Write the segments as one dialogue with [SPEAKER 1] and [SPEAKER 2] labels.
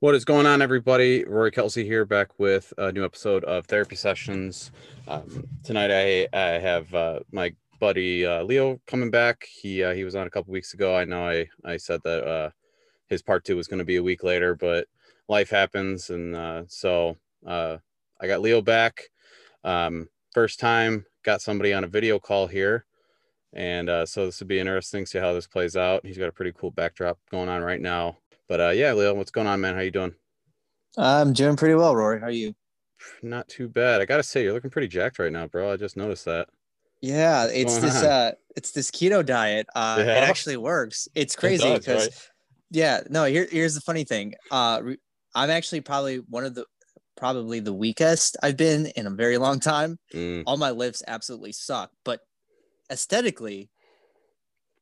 [SPEAKER 1] What is going on, everybody? Rory Kelsey here, back with a new episode of Therapy Sessions. Um, tonight, I, I have uh, my buddy uh, Leo coming back. He uh, he was on a couple weeks ago. I know I I said that uh, his part two was going to be a week later, but life happens, and uh, so uh, I got Leo back. Um, first time, got somebody on a video call here, and so this would be interesting. See how this plays out. He's got a pretty cool backdrop going on right now. But uh, yeah, Leo, what's going on, man? How you doing?
[SPEAKER 2] I'm doing pretty well, Rory. How are you?
[SPEAKER 1] Not too bad. I gotta say, you're looking pretty jacked right now, bro. I just noticed that.
[SPEAKER 2] Yeah, it's this on? uh it's this keto diet. Uh yeah. it actually works. It's crazy because right? yeah, no, here, here's the funny thing. Uh I'm actually probably one of the probably the weakest I've been in a very long time. Mm. All my lifts absolutely suck, but aesthetically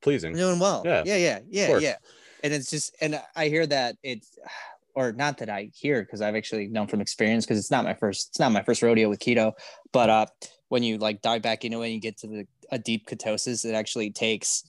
[SPEAKER 1] pleasing.
[SPEAKER 2] I'm doing well. Yeah, yeah, yeah, yeah, yeah and it's just and i hear that it's or not that i hear because i've actually known from experience because it's not my first it's not my first rodeo with keto but uh when you like dive back into it and you get to the a deep ketosis it actually takes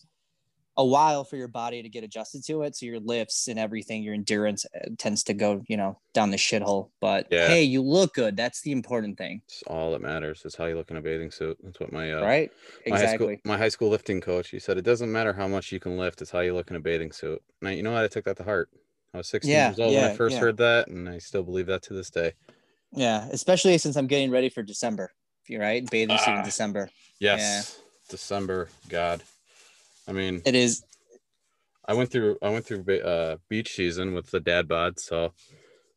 [SPEAKER 2] a while for your body to get adjusted to it. So your lifts and everything, your endurance uh, tends to go, you know, down the shithole. But yeah. hey, you look good. That's the important thing.
[SPEAKER 1] It's all that matters is how you look in a bathing suit. That's what my uh,
[SPEAKER 2] right
[SPEAKER 1] exactly. My high, school, my high school lifting coach he said it doesn't matter how much you can lift. It's how you look in a bathing suit. And I, you know what? I took that to heart. I was 16 yeah, years old yeah, when I first heard that, and I still believe that to this day.
[SPEAKER 2] Yeah, especially since I'm getting ready for December. You're right, bathing suit in ah, December.
[SPEAKER 1] Yes, December. God. I mean,
[SPEAKER 2] it is
[SPEAKER 1] I went through I went through uh, beach season with the dad bod. So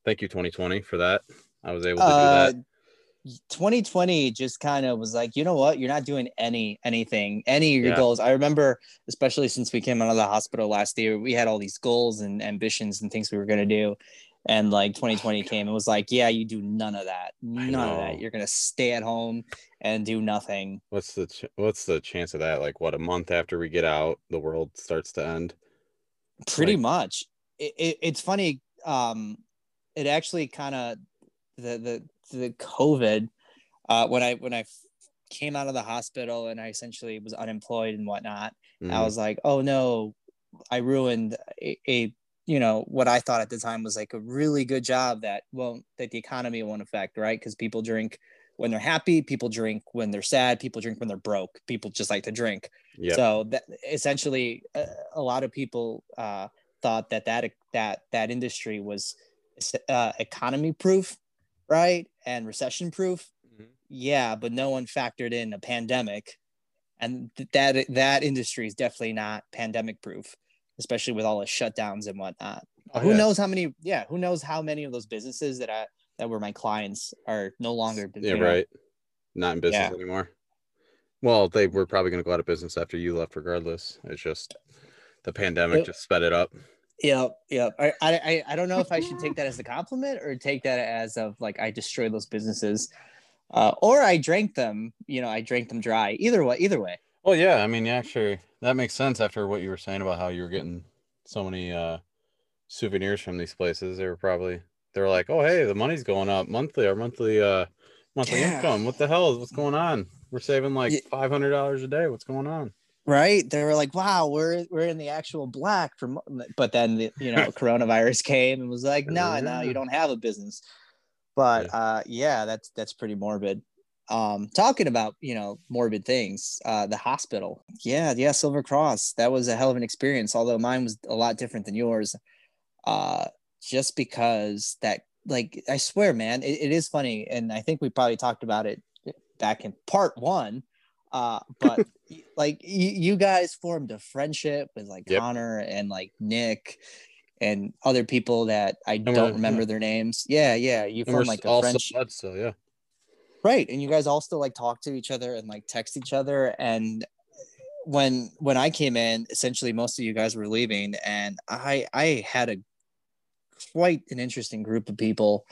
[SPEAKER 1] thank you 2020 for that. I was able to uh, do that.
[SPEAKER 2] 2020 just kind of was like, you know what? You're not doing any anything, any of your yeah. goals. I remember, especially since we came out of the hospital last year, we had all these goals and ambitions and things we were gonna do. And like 2020 came and was like, yeah, you do none of that. None of that. You're gonna stay at home and do nothing.
[SPEAKER 1] What's the ch- what's the chance of that? Like what a month after we get out, the world starts to end.
[SPEAKER 2] Pretty like, much. It, it, it's funny. Um, it actually kind of the the the COVID uh, when I when I came out of the hospital and I essentially was unemployed and whatnot. Mm. I mm-hmm. was like, oh no, I ruined a, a, you know what I thought at the time was like a really good job that well that the economy won't affect right because people drink when they're happy, people drink when they're sad, people drink when they're broke. People just like to drink. Yep. So that essentially, a, a lot of people uh, thought that that that that industry was uh, economy proof, right, and recession proof. Mm-hmm. Yeah, but no one factored in a pandemic, and th- that that industry is definitely not pandemic proof, especially with all the shutdowns and whatnot. Oh, who yeah. knows how many? Yeah, who knows how many of those businesses that I that were my clients are no longer
[SPEAKER 1] yeah know, right not in business yeah. anymore well they were probably going to go out of business after you left regardless it's just the pandemic it, just sped it up
[SPEAKER 2] yeah yeah I, I i don't know if i should take that as a compliment or take that as of like i destroyed those businesses uh, or i drank them you know i drank them dry either way either way
[SPEAKER 1] well yeah i mean yeah sure that makes sense after what you were saying about how you were getting so many uh souvenirs from these places they were probably they're like, "Oh, hey, the money's going up monthly. Our monthly uh monthly yeah. income. What the hell is what's going on? We're saving like five hundred dollars a day. What's going on?"
[SPEAKER 2] Right? They were like, "Wow, we're we're in the actual black." From but then the, you know coronavirus came and was like, "No, nah, no, you don't have a business." But uh, yeah, that's that's pretty morbid. Um, talking about you know morbid things, uh, the hospital. Yeah, yeah, Silver Cross. That was a hell of an experience. Although mine was a lot different than yours. Uh, just because that like I swear, man, it, it is funny, and I think we probably talked about it back in part one. Uh, but like you, you guys formed a friendship with like yep. Connor and like Nick and other people that I and don't remember yeah. their names. Yeah, yeah, you formed like a friendship.
[SPEAKER 1] So yeah,
[SPEAKER 2] right. And you guys all still like talk to each other and like text each other. And when when I came in, essentially most of you guys were leaving, and I I had a quite an interesting group of people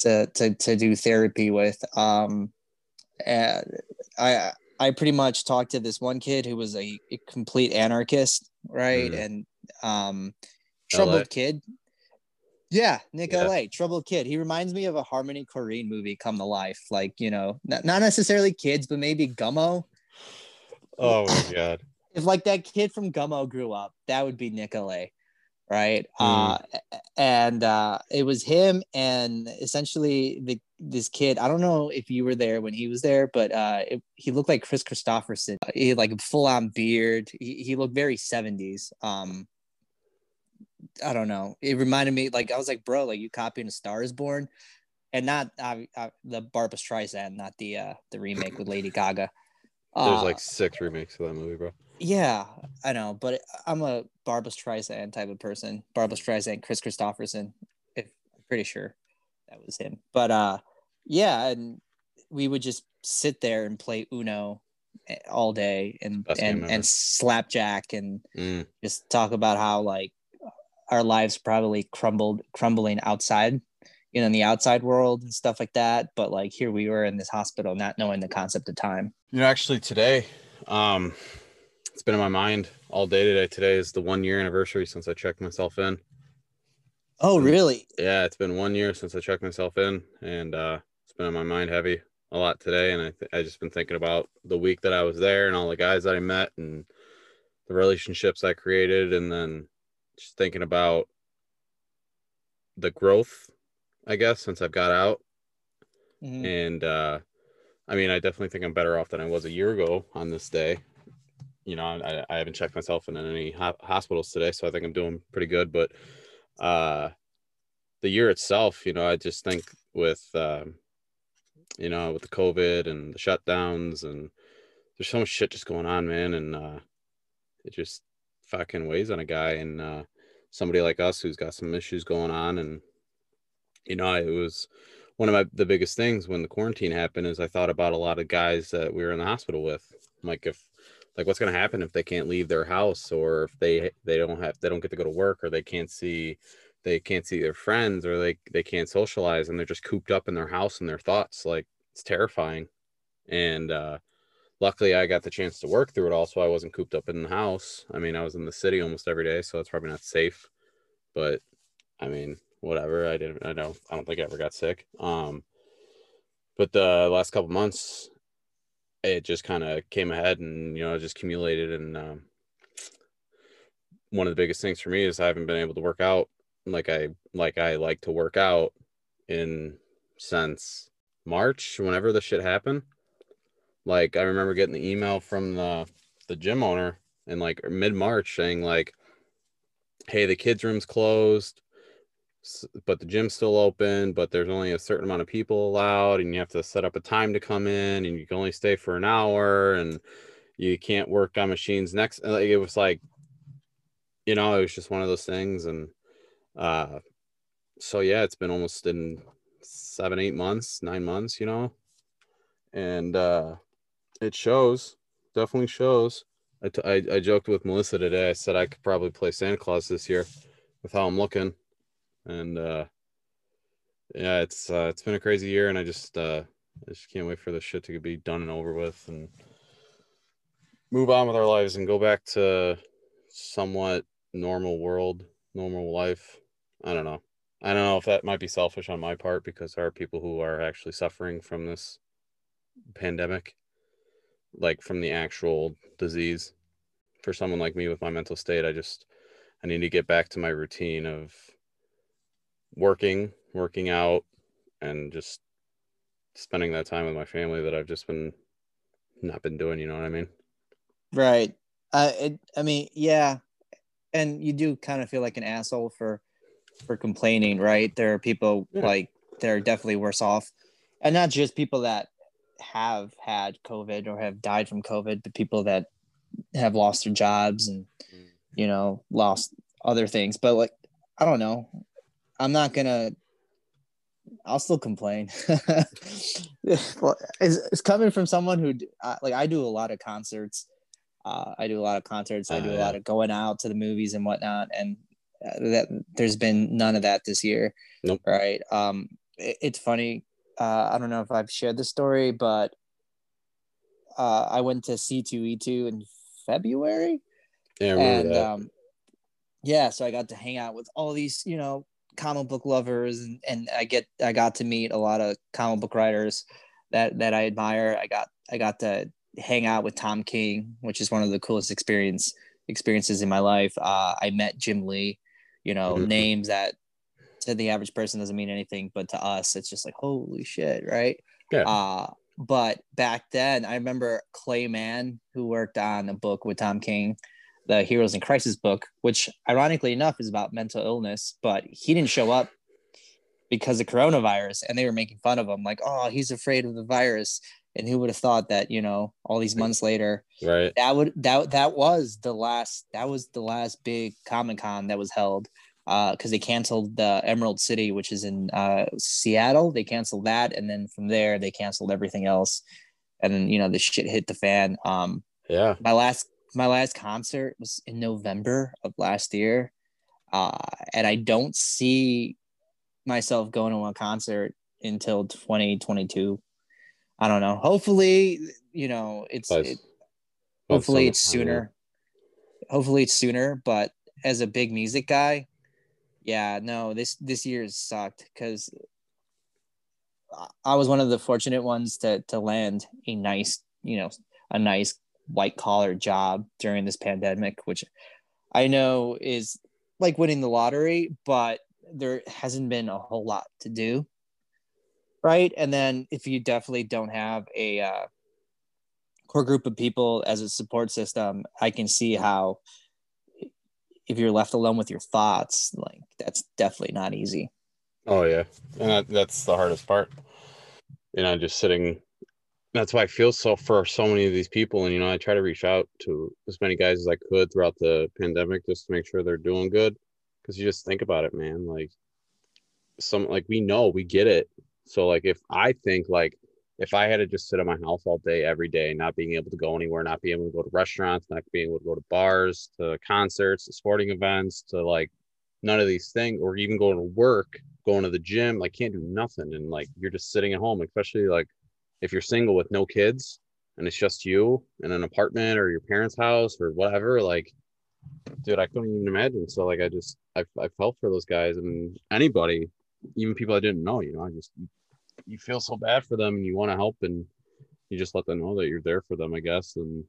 [SPEAKER 2] to to, to do therapy with. Um, and I I pretty much talked to this one kid who was a, a complete anarchist, right? Mm. And um, troubled LA. kid. Yeah, Nick yeah. LA, troubled kid. He reminds me of a Harmony Korine movie come to life. Like, you know, not, not necessarily kids, but maybe Gummo.
[SPEAKER 1] Oh my god.
[SPEAKER 2] If like that kid from Gummo grew up, that would be Nick LA right? Mm. Uh, and uh, it was him and essentially the this kid. I don't know if you were there when he was there, but uh, it, he looked like Kris Kristofferson. He had like a full on beard. He, he looked very 70s. Um, I don't know. It reminded me like I was like, bro, like you copying a Star is Born, and not uh, uh, the Barbra Streisand, not the uh, the remake with Lady Gaga.
[SPEAKER 1] There's like uh, six remakes of that movie, bro.
[SPEAKER 2] Yeah, I know, but I'm a Barbra Streisand type of person. Barbra Streisand, Kris Kristofferson. If I'm pretty sure that was him. But uh, yeah, and we would just sit there and play Uno eh, all day and Best and and slapjack and mm. just talk about how like our lives probably crumbled crumbling outside you know in the outside world and stuff like that. But like here we were in this hospital not knowing the concept of time.
[SPEAKER 1] You know actually today um it's been in my mind all day today. Today is the one year anniversary since i checked myself in.
[SPEAKER 2] Oh really?
[SPEAKER 1] Yeah it's been one year since i checked myself in and uh it's been on my mind heavy a lot today. And i th- i just been thinking about the week that i was there and all the guys that i met and the relationships i created. And then just thinking about the growth, I guess, since I've got out. Mm-hmm. And uh, I mean, I definitely think I'm better off than I was a year ago on this day. You know, I, I haven't checked myself in any ho- hospitals today, so I think I'm doing pretty good. But uh, the year itself, you know, I just think with, um, you know, with the COVID and the shutdowns and there's so much shit just going on, man. And uh, it just fucking weighs on a guy and uh, somebody like us who's got some issues going on. And you know it was one of my the biggest things when the quarantine happened is i thought about a lot of guys that we were in the hospital with. Like if like what's going to happen if they can't leave their house or if they they don't have they don't get to go to work or they can't see they can't see their friends or they they can't socialize and they're just cooped up in their house and their thoughts. Like it's terrifying. And uh luckily I got the chance to work through it all, so I wasn't cooped up in the house. I mean, I was in the city almost every day, so it's probably not safe. But I mean, whatever. I didn't. I don't. I don't think I ever got sick. Um, but the last couple months, it just kind of came ahead, and you know, just accumulated. And um, one of the biggest things for me is I haven't been able to work out like I like I like to work out in since March, whenever the shit happened like I remember getting the email from the the gym owner in like mid March saying like, "Hey, the kids' room's closed, but the gym's still open, but there's only a certain amount of people allowed, and you have to set up a time to come in, and you can only stay for an hour, and you can't work on machines next." Like it was like, you know, it was just one of those things, and uh, so yeah, it's been almost in seven, eight months, nine months, you know, and uh it shows. Definitely shows. I, t- I, I joked with Melissa today. I said I could probably play Santa Claus this year with how I'm looking. And uh yeah, it's uh, it's been a crazy year and I just uh I just can't wait for this shit to be done and over with and move on with our lives and go back to somewhat normal world, normal life. I don't know. I don't know if that might be selfish on my part because there are people who are actually suffering from this pandemic like from the actual disease. For someone like me with my mental state, I just I need to get back to my routine of working, working out, and just spending that time with my family that I've just been not been doing. You know what I mean?
[SPEAKER 2] Right. Uh, it, I mean, yeah, and you do kind of feel like an asshole for for complaining, right? There are people yeah. like they're definitely worse off, and not just people that have had COVID or have died from COVID, but people that have lost their jobs and mm. you know lost other things. But like, I don't know. I'm not gonna. I'll still complain. it's, it's, coming from someone who uh, like I do a lot of concerts. Uh, I do a lot of concerts. I do uh, a lot of going out to the movies and whatnot, and uh, that there's been none of that this year.
[SPEAKER 1] Nope.
[SPEAKER 2] Right. Um, it, it's funny uh, I don't know if I've shared the story, but uh, I went to C2E2 in February.
[SPEAKER 1] Yeah, and um,
[SPEAKER 2] yeah, so I got to hang out with all these, you know, comic book lovers, and, and I get I got to meet a lot of comic book writers that that I admire. I got I got to hang out with Tom King, which is one of the coolest experience experiences in my life. Uh, I met Jim Lee, you know, mm-hmm. names that to the average person doesn't mean anything, but to us, it's just like, holy shit, right? Yeah. Uh, but back then, I remember Clay Mann, who worked on a book with Tom King, the Heroes in Crisis book, which ironically enough is about mental illness, but he didn't show up because of coronavirus and they were making fun of him like oh he's afraid of the virus and who would have thought that you know all these months later
[SPEAKER 1] right
[SPEAKER 2] that would that that was the last that was the last big comic con that was held uh because they canceled the emerald city which is in uh seattle they canceled that and then from there they canceled everything else and then you know the shit hit the fan um
[SPEAKER 1] yeah
[SPEAKER 2] my last my last concert was in november of last year uh and i don't see myself going to a concert until 2022. I don't know. Hopefully, you know, it's it, hopefully it's sooner. Hopefully it's sooner, but as a big music guy, yeah, no, this this year sucked because I was one of the fortunate ones to to land a nice, you know, a nice white collar job during this pandemic, which I know is like winning the lottery, but there hasn't been a whole lot to do right? And then if you definitely don't have a uh, core group of people as a support system i can see how if you're left alone with your thoughts like that's definitely not easy.
[SPEAKER 1] Oh yeah. And that, that's the hardest part. You know just sitting that's why i feel so for so many of these people. And you know i try to reach out to as many guys as i could throughout the pandemic just to make sure they're doing good. Because you just think about it, man. Like some like we know we get it. So like if I think like if I had to just sit at my house all day every day, not being able to go anywhere, not being able to go to restaurants, not being able to go to bars, to concerts, to sporting events, to like none of these things, or even going to work, going to the gym, like can't do nothing. And like you're just sitting at home, especially like if you're single with no kids and it's just you in an apartment or your parents' house or whatever, like dude, I couldn't even imagine. So like, I just, I, I felt for those guys and anybody, even people I didn't know, you know, I just, you feel so bad for them and you want to help and you just let them know that you're there for them, I guess. And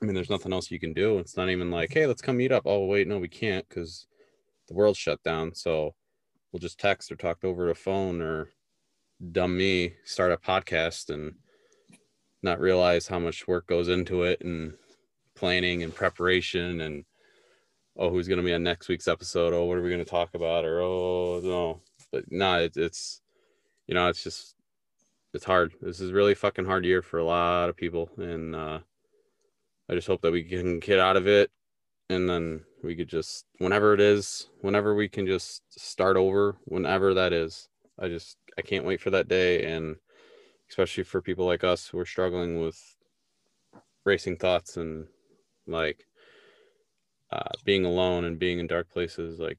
[SPEAKER 1] I mean, there's nothing else you can do. It's not even like, hey, let's come meet up. Oh, wait, no, we can't because the world's shut down. So we'll just text or talk over the phone or dumb me start a podcast and not realize how much work goes into it and planning and preparation and oh who's going to be on next week's episode oh what are we going to talk about or oh no but no nah, it, it's you know it's just it's hard. This is really fucking hard year for a lot of people and uh i just hope that we can get out of it and then we could just whenever it is whenever we can just start over whenever that is. I just i can't wait for that day and especially for people like us who are struggling with racing thoughts and like uh, being alone and being in dark places like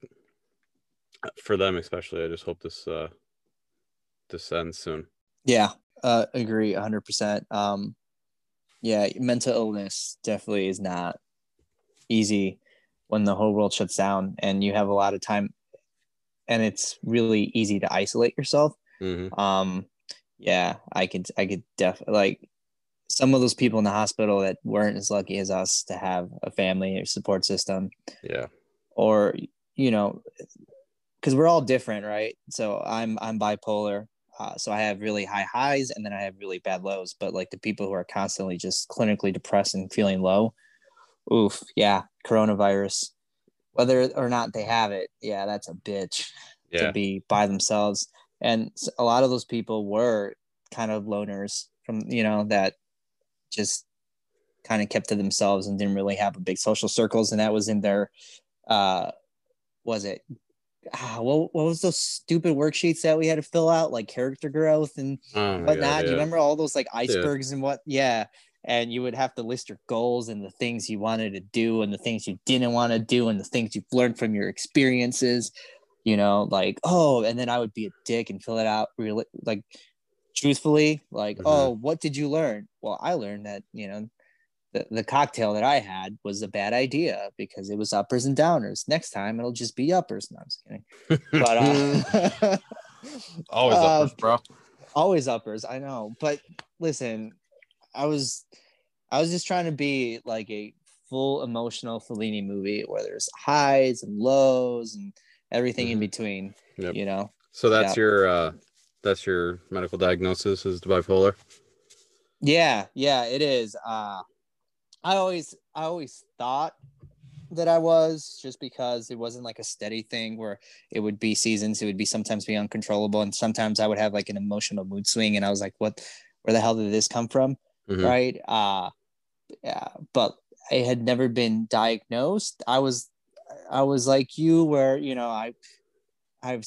[SPEAKER 1] for them especially i just hope this uh ends soon
[SPEAKER 2] yeah uh agree 100% um yeah mental illness definitely is not easy when the whole world shuts down and you have a lot of time and it's really easy to isolate yourself mm-hmm. um yeah i could i could definitely like some of those people in the hospital that weren't as lucky as us to have a family or support system.
[SPEAKER 1] Yeah.
[SPEAKER 2] Or, you know, because we're all different, right? So I'm I'm bipolar. Uh, so I have really high highs and then I have really bad lows. But like the people who are constantly just clinically depressed and feeling low, oof, yeah, coronavirus. Whether or not they have it, yeah, that's a bitch yeah. to be by themselves. And a lot of those people were kind of loners from you know that just kind of kept to themselves and didn't really have a big social circles and that was in their uh was it ah, what, what was those stupid worksheets that we had to fill out like character growth and oh whatnot God, yeah. do you remember all those like icebergs yeah. and what yeah and you would have to list your goals and the things you wanted to do and the things you didn't want to do and the things you've learned from your experiences you know like oh and then i would be a dick and fill it out really like truthfully like mm-hmm. oh what did you learn well i learned that you know the, the cocktail that i had was a bad idea because it was uppers and downers next time it'll just be uppers no i'm just kidding but uh,
[SPEAKER 1] always uh, uppers bro
[SPEAKER 2] always uppers i know but listen i was i was just trying to be like a full emotional Fellini movie where there's highs and lows and everything mm-hmm. in between. Yep. You know.
[SPEAKER 1] So that's your uh that's your medical diagnosis is bipolar.
[SPEAKER 2] Yeah, yeah, it is. Uh I always I always thought that I was just because it wasn't like a steady thing where it would be seasons, it would be sometimes be uncontrollable and sometimes I would have like an emotional mood swing and I was like what where the hell did this come from? Mm-hmm. Right? Uh yeah, but I had never been diagnosed. I was I was like you where, you know, I I've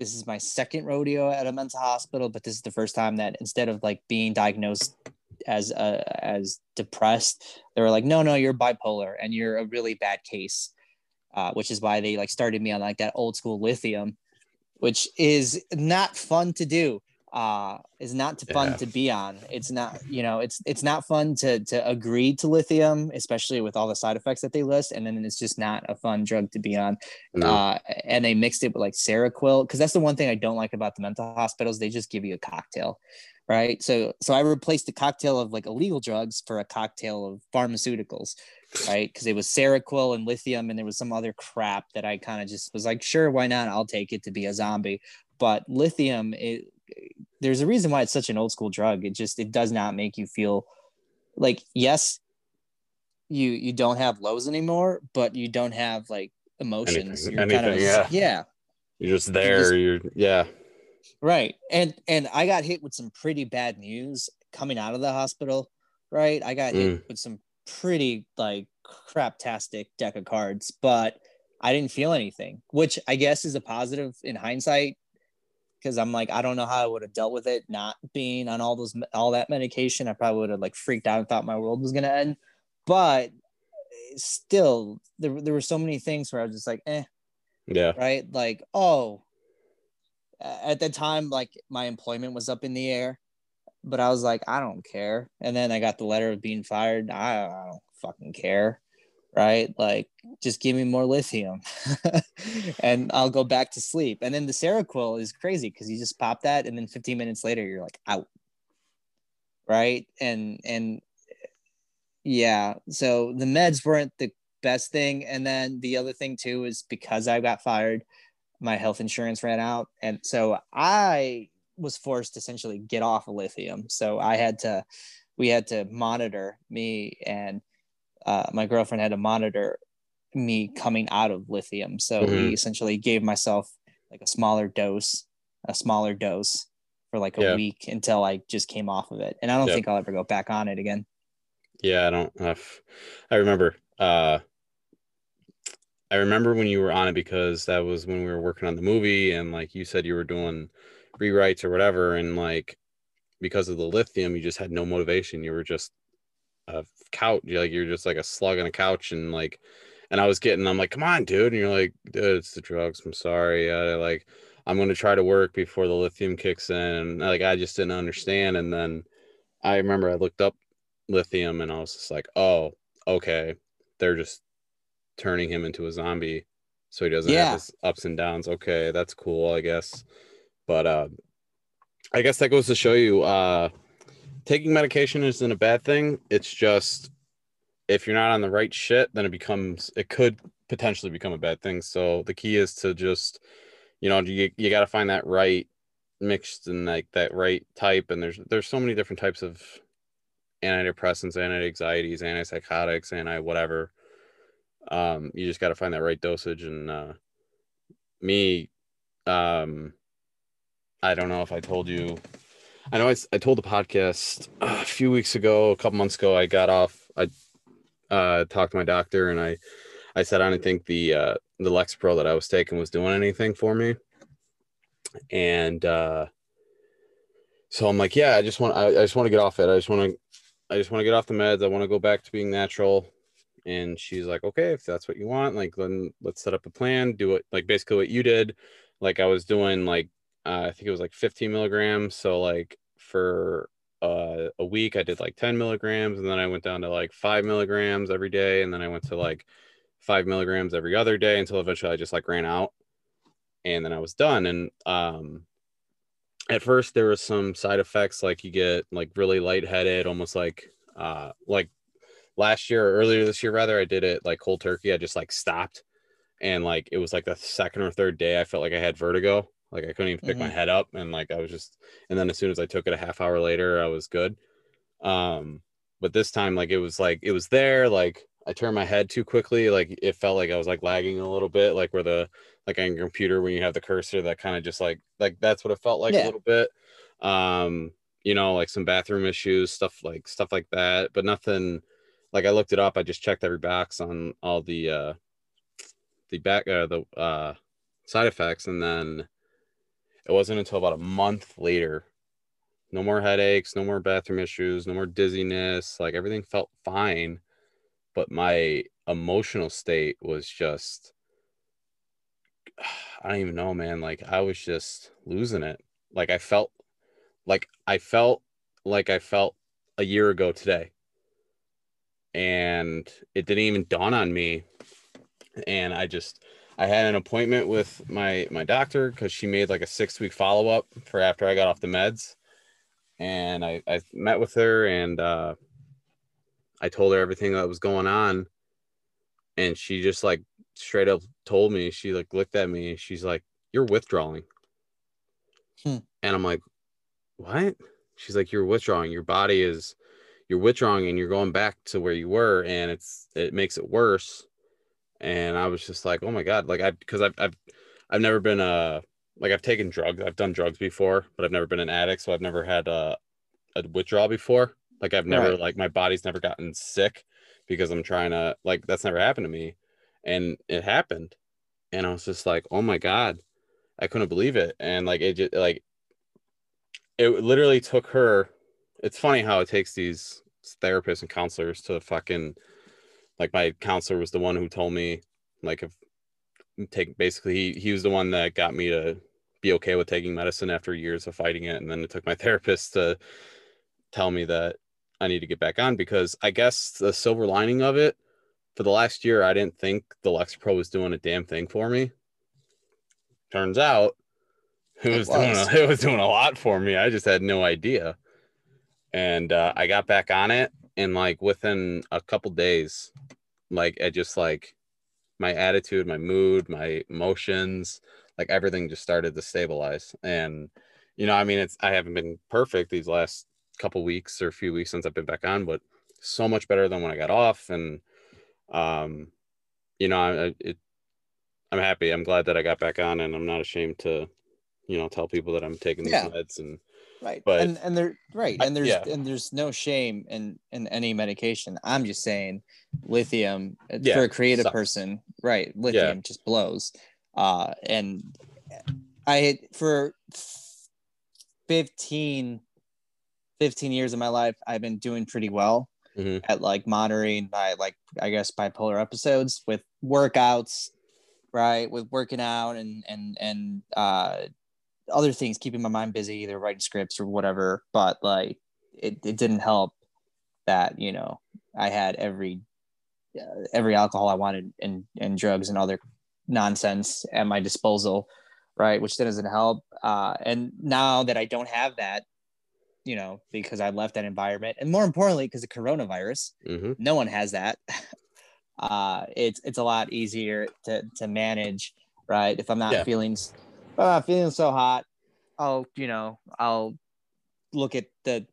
[SPEAKER 2] this is my second rodeo at a mental hospital, but this is the first time that instead of like being diagnosed as uh, as depressed, they were like, no, no, you're bipolar and you're a really bad case, uh, which is why they like started me on like that old school lithium, which is not fun to do uh is not fun yeah. to be on it's not you know it's it's not fun to to agree to lithium especially with all the side effects that they list and then it's just not a fun drug to be on no. uh and they mixed it with like seroquel because that's the one thing i don't like about the mental hospitals they just give you a cocktail right so so i replaced the cocktail of like illegal drugs for a cocktail of pharmaceuticals right because it was seroquel and lithium and there was some other crap that i kind of just was like sure why not i'll take it to be a zombie but lithium it there's a reason why it's such an old school drug. It just it does not make you feel like yes, you you don't have lows anymore, but you don't have like emotions.
[SPEAKER 1] Anything, you're anything, kind of yeah. yeah. You're just there. You're, just, you're yeah.
[SPEAKER 2] Right. And and I got hit with some pretty bad news coming out of the hospital. Right. I got mm. hit with some pretty like craptastic deck of cards, but I didn't feel anything, which I guess is a positive in hindsight because I'm like, I don't know how I would have dealt with it not being on all those all that medication. I probably would have like freaked out and thought my world was gonna end. But still, there there were so many things where I was just like, eh,
[SPEAKER 1] yeah,
[SPEAKER 2] right. Like, oh, at the time, like my employment was up in the air, but I was like, I don't care. And then I got the letter of being fired. I, I don't fucking care right? Like, just give me more lithium and I'll go back to sleep. And then the Seroquel is crazy because you just pop that and then 15 minutes later you're like out. Right. And, and yeah, so the meds weren't the best thing. And then the other thing too is because I got fired, my health insurance ran out. And so I was forced to essentially get off of lithium. So I had to, we had to monitor me and uh, my girlfriend had to monitor me coming out of lithium. So mm-hmm. we essentially gave myself like a smaller dose, a smaller dose for like a yeah. week until I just came off of it. And I don't think I'll ever go back on it again.
[SPEAKER 1] Yeah, I don't have, I remember, uh, I remember when you were on it because that was when we were working on the movie and like you said you were doing rewrites or whatever and like because of the lithium you just had no motivation. You were just a couch like you're just like a slug on a couch and like and i was getting i'm like come on dude and you're like dude it's the drugs i'm sorry I, like i'm going to try to work before the lithium kicks in and like i just didn't understand and then i remember i looked up lithium and i was just like oh okay they're just turning him into a zombie so he doesn't yeah. have his ups and downs okay that's cool i guess but uh i guess that goes to show you uh taking medication isn't a bad thing. It's just if you're not on the right shit, then it becomes it could potentially become a bad thing. So the key is to just, you know, you you got to find that right mixed and like that right type. And there's there's so many different types of antidepressants, anti-anxieties, antipsychotics, anti whatever. Um, you just got to find that right dosage. And uh, me, um, I don't know if I told you I know I, I told the podcast a few weeks ago, a couple months ago, I got off. I uh, talked to my doctor and I, I said I didn't think the uh, the Lexapro that I was taking was doing anything for me, and uh, so I'm like, yeah, I just want I, I just want to get off it. I just want to I just want to get off the meds. I want to go back to being natural. And she's like, okay, if that's what you want, like then let's set up a plan. Do it like basically what you did. Like I was doing like uh, I think it was like 15 milligrams. So like for uh, a week, I did like 10 milligrams, and then I went down to like five milligrams every day, and then I went to like five milligrams every other day until eventually I just like ran out, and then I was done. And um, at first there was some side effects, like you get like really lightheaded, almost like uh, like last year or earlier this year rather, I did it like cold turkey. I just like stopped and like it was like the second or third day I felt like I had vertigo. Like I couldn't even pick mm-hmm. my head up and like I was just and then as soon as I took it a half hour later, I was good. Um but this time like it was like it was there like I turned my head too quickly like it felt like I was like lagging a little bit like where the like on your computer when you have the cursor that kind of just like like that's what it felt like yeah. a little bit um you know like some bathroom issues stuff like stuff like that but nothing like I looked it up I just checked every box on all the uh the back uh, the uh side effects and then it wasn't until about a month later no more headaches no more bathroom issues no more dizziness like everything felt fine but my emotional state was just I don't even know, man. Like I was just losing it. Like I felt like I felt like I felt a year ago today. And it didn't even dawn on me. And I just I had an appointment with my my doctor because she made like a six week follow up for after I got off the meds. And I, I met with her and uh, I told her everything that was going on. And she just like straight up told me, she like looked at me she's like, You're withdrawing. Hmm. And I'm like, What? She's like, You're withdrawing. Your body is you're withdrawing and you're going back to where you were and it's it makes it worse. And I was just like, Oh my God. Like I because I've I've I've never been a like I've taken drugs. I've done drugs before, but I've never been an addict. So I've never had a, a withdrawal before. Like I've never right. like my body's never gotten sick because I'm trying to like that's never happened to me and it happened and i was just like oh my god i couldn't believe it and like it just like it literally took her it's funny how it takes these therapists and counselors to fucking like my counselor was the one who told me like if take basically he, he was the one that got me to be okay with taking medicine after years of fighting it and then it took my therapist to tell me that i need to get back on because i guess the silver lining of it for the last year, I didn't think the Lexapro was doing a damn thing for me. Turns out it was, it was. doing a, it was doing a lot for me. I just had no idea. And uh, I got back on it, and like within a couple days, like it just like my attitude, my mood, my emotions, like everything just started to stabilize. And you know, I mean, it's I haven't been perfect these last couple weeks or a few weeks since I've been back on, but so much better than when I got off. And um, you know, I, it, I'm happy. I'm glad that I got back on, and I'm not ashamed to, you know, tell people that I'm taking these yeah. meds and
[SPEAKER 2] right. But and and they're right, and there's yeah. and there's no shame in in any medication. I'm just saying, lithium uh, yeah, for a creative sucks. person, right? Lithium just blows. Uh, and I for 15 15 years of my life i've been doing pretty well mm-hmm. at like monitoring my like I guess bipolar episodes with workouts, right? With working out and and and uh, other things, keeping my mind busy, either writing scripts or whatever. But like it, it didn't help that you know I had every uh, every alcohol I wanted and and drugs and other nonsense at my disposal, right? Which doesn't help. Uh, and now that I don't have that, you know, because I left that environment, and more importantly, because of coronavirus, mm-hmm. no one has that. uh, it's it's a lot easier to to manage, right? If I'm not yeah. feeling, uh, feeling so hot, I'll you know I'll look at the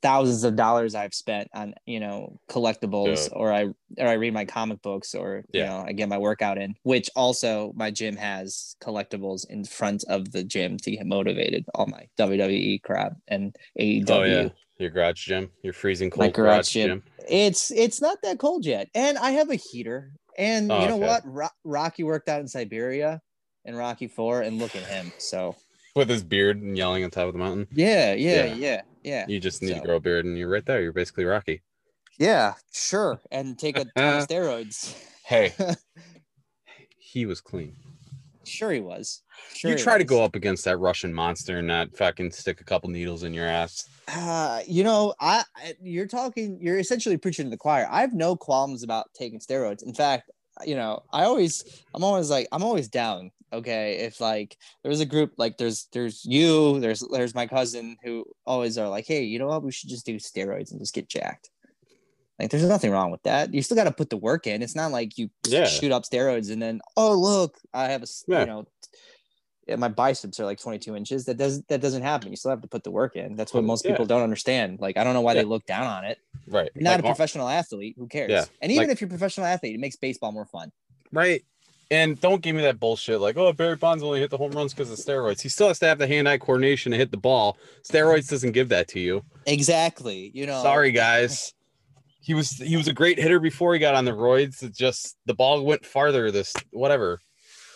[SPEAKER 2] thousands of dollars I've spent on you know collectibles, yeah. or I or I read my comic books, or yeah. you know I get my workout in. Which also my gym has collectibles in front of the gym to get motivated. All my WWE crap and AEW. Oh yeah,
[SPEAKER 1] your garage gym, your freezing cold my garage, garage gym. gym.
[SPEAKER 2] It's it's not that cold yet, and I have a heater. And oh, you know okay. what? Ro- Rocky worked out in Siberia in Rocky Four, and look at him. So
[SPEAKER 1] with his beard and yelling on top of the mountain.
[SPEAKER 2] Yeah, yeah, yeah, yeah. yeah.
[SPEAKER 1] You just need so. to grow a beard, and you're right there. You're basically Rocky.
[SPEAKER 2] Yeah, sure, and take a ton of steroids.
[SPEAKER 1] Hey, he was clean.
[SPEAKER 2] Sure, he was.
[SPEAKER 1] Sure you try was. to go up against that Russian monster and not fucking stick a couple needles in your ass.
[SPEAKER 2] Uh, you know, I, I you're talking, you're essentially preaching to the choir. I have no qualms about taking steroids. In fact, you know, I always, I'm always like, I'm always down okay if like there's a group like there's there's you there's there's my cousin who always are like hey you know what we should just do steroids and just get jacked Like, there's nothing wrong with that. You still got to put the work in. It's not like you
[SPEAKER 1] Yeah.
[SPEAKER 2] shoot up steroids and then, oh look, I have a
[SPEAKER 1] Yeah.
[SPEAKER 2] you know, Uh, my biceps are like 22 inches. That doesn't that doesn't happen. You still have to put the work in. That's what most
[SPEAKER 1] yeah.
[SPEAKER 2] people don't understand. Like, I don't know why they look down on it.
[SPEAKER 1] Right.
[SPEAKER 2] You're not
[SPEAKER 1] Like,
[SPEAKER 2] a professional athlete. Who cares?
[SPEAKER 1] Yeah,
[SPEAKER 2] And even
[SPEAKER 1] like-
[SPEAKER 2] if you're a professional athlete, it makes baseball more fun.
[SPEAKER 1] Right. And don't give me that bullshit like, oh, Barry Bonds only hit the home runs because of steroids. He still has to have the hand eye coordination to hit the ball. Steroids doesn't give that to you.
[SPEAKER 2] Exactly. You know.
[SPEAKER 1] Sorry, guys. He was he was a great hitter before he got on the roids. It just the ball went farther. This whatever.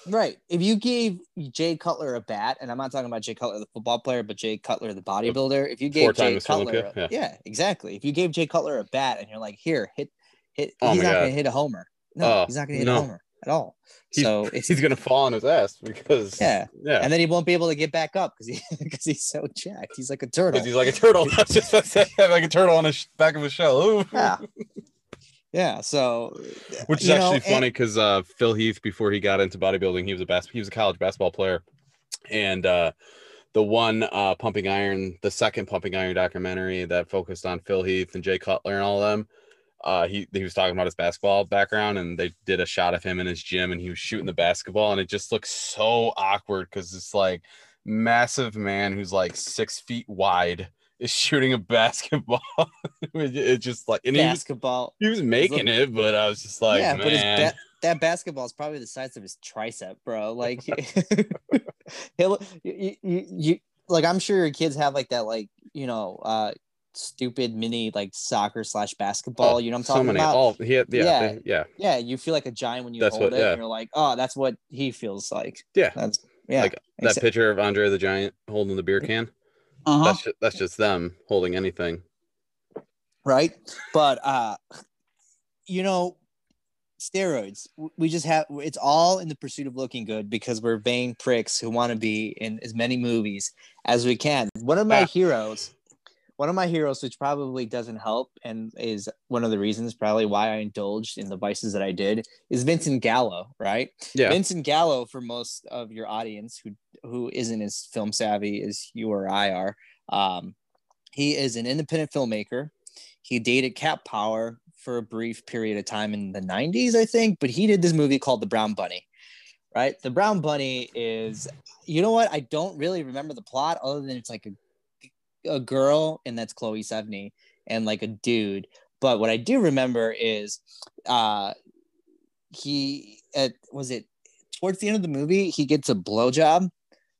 [SPEAKER 2] Right. If you gave Jay Cutler a bat, and I'm not talking about Jay Cutler, the football player, but Jay Cutler, the bodybuilder. If you gave Jay Cutler, a-
[SPEAKER 1] yeah.
[SPEAKER 2] yeah. exactly. If you gave Jay Cutler a bat, and you're like, here, hit, hit,
[SPEAKER 1] Oh
[SPEAKER 2] he's not going to hit a homer. No,
[SPEAKER 1] Oh,
[SPEAKER 2] he's not going to hit
[SPEAKER 1] no.
[SPEAKER 2] a homer at all.
[SPEAKER 1] He's,
[SPEAKER 2] so it's
[SPEAKER 1] he's gonna fall on his ass because
[SPEAKER 2] Yeah.
[SPEAKER 1] yeah
[SPEAKER 2] and then he won't be able to get back up because he because he's so jacked. He's like a turtle.
[SPEAKER 1] he's like a turtle. That's just what I said, like a turtle on the back of his shell. Ooh.
[SPEAKER 2] yeah. Yeah. So
[SPEAKER 1] Which is
[SPEAKER 2] you know,
[SPEAKER 1] actually funny because uh, Phil Heath, before he got into bodybuilding, he was a bas- he was a college basketball player, and uh, the one uh, pumping iron, the second pumping iron documentary that focused on Phil Heath and Jay Cutler and all of them. Uh, he he was talking about his basketball background, and they did a shot of him in his gym, and he was shooting the basketball, and it just looks so awkward because it's like massive man who's like six feet wide is shooting a basketball. it, it just like and he was
[SPEAKER 2] basketball.
[SPEAKER 1] he was making it, but I was just like,
[SPEAKER 2] yeah, but his ba- that basketball is probably the size of his tricep, bro. Like, he'll you, you, you like I'm sure your kids have like that, like you know, uh, stupid mini like soccer slash basketball.
[SPEAKER 1] Oh,
[SPEAKER 2] you know what I'm
[SPEAKER 1] so
[SPEAKER 2] talking
[SPEAKER 1] many.
[SPEAKER 2] about?
[SPEAKER 1] He yeah,
[SPEAKER 2] Yeah.
[SPEAKER 1] they- yeah,
[SPEAKER 2] Yeah, you feel like a giant when you
[SPEAKER 1] That's
[SPEAKER 2] hold
[SPEAKER 1] what-
[SPEAKER 2] it.
[SPEAKER 1] yeah.
[SPEAKER 2] And you're like, oh, that's what he feels like.
[SPEAKER 1] Yeah.
[SPEAKER 2] That's yeah.
[SPEAKER 1] Like that
[SPEAKER 2] Exa-
[SPEAKER 1] picture of Andre the Giant holding the beer can.
[SPEAKER 2] Uh-huh.
[SPEAKER 1] That's just, that's just them holding anything.
[SPEAKER 2] right but uh you know steroids we just have it's all in the pursuit of looking good because we're vain pricks who want to be in as many movies as we can one of my
[SPEAKER 1] Ah.
[SPEAKER 2] heroes one of my heroes which probably doesn't help and is one of the reasons probably why i indulged in the vices that i did is vincent gallo right
[SPEAKER 1] Yeah.
[SPEAKER 2] vincent gallo for most of your audience who who isn't as film savvy as you or i are um, he is an independent filmmaker he dated Cat Power for a brief period of time in the 90s, I think, but he did this movie called The Brown Bunny. Right? The Brown Bunny is, you know what? I don't really remember the plot other than it's like a, a girl, and that's Chloe Sevigny, and like a dude. But what I do remember is uh he at was it towards the end of the movie, he gets a blowjob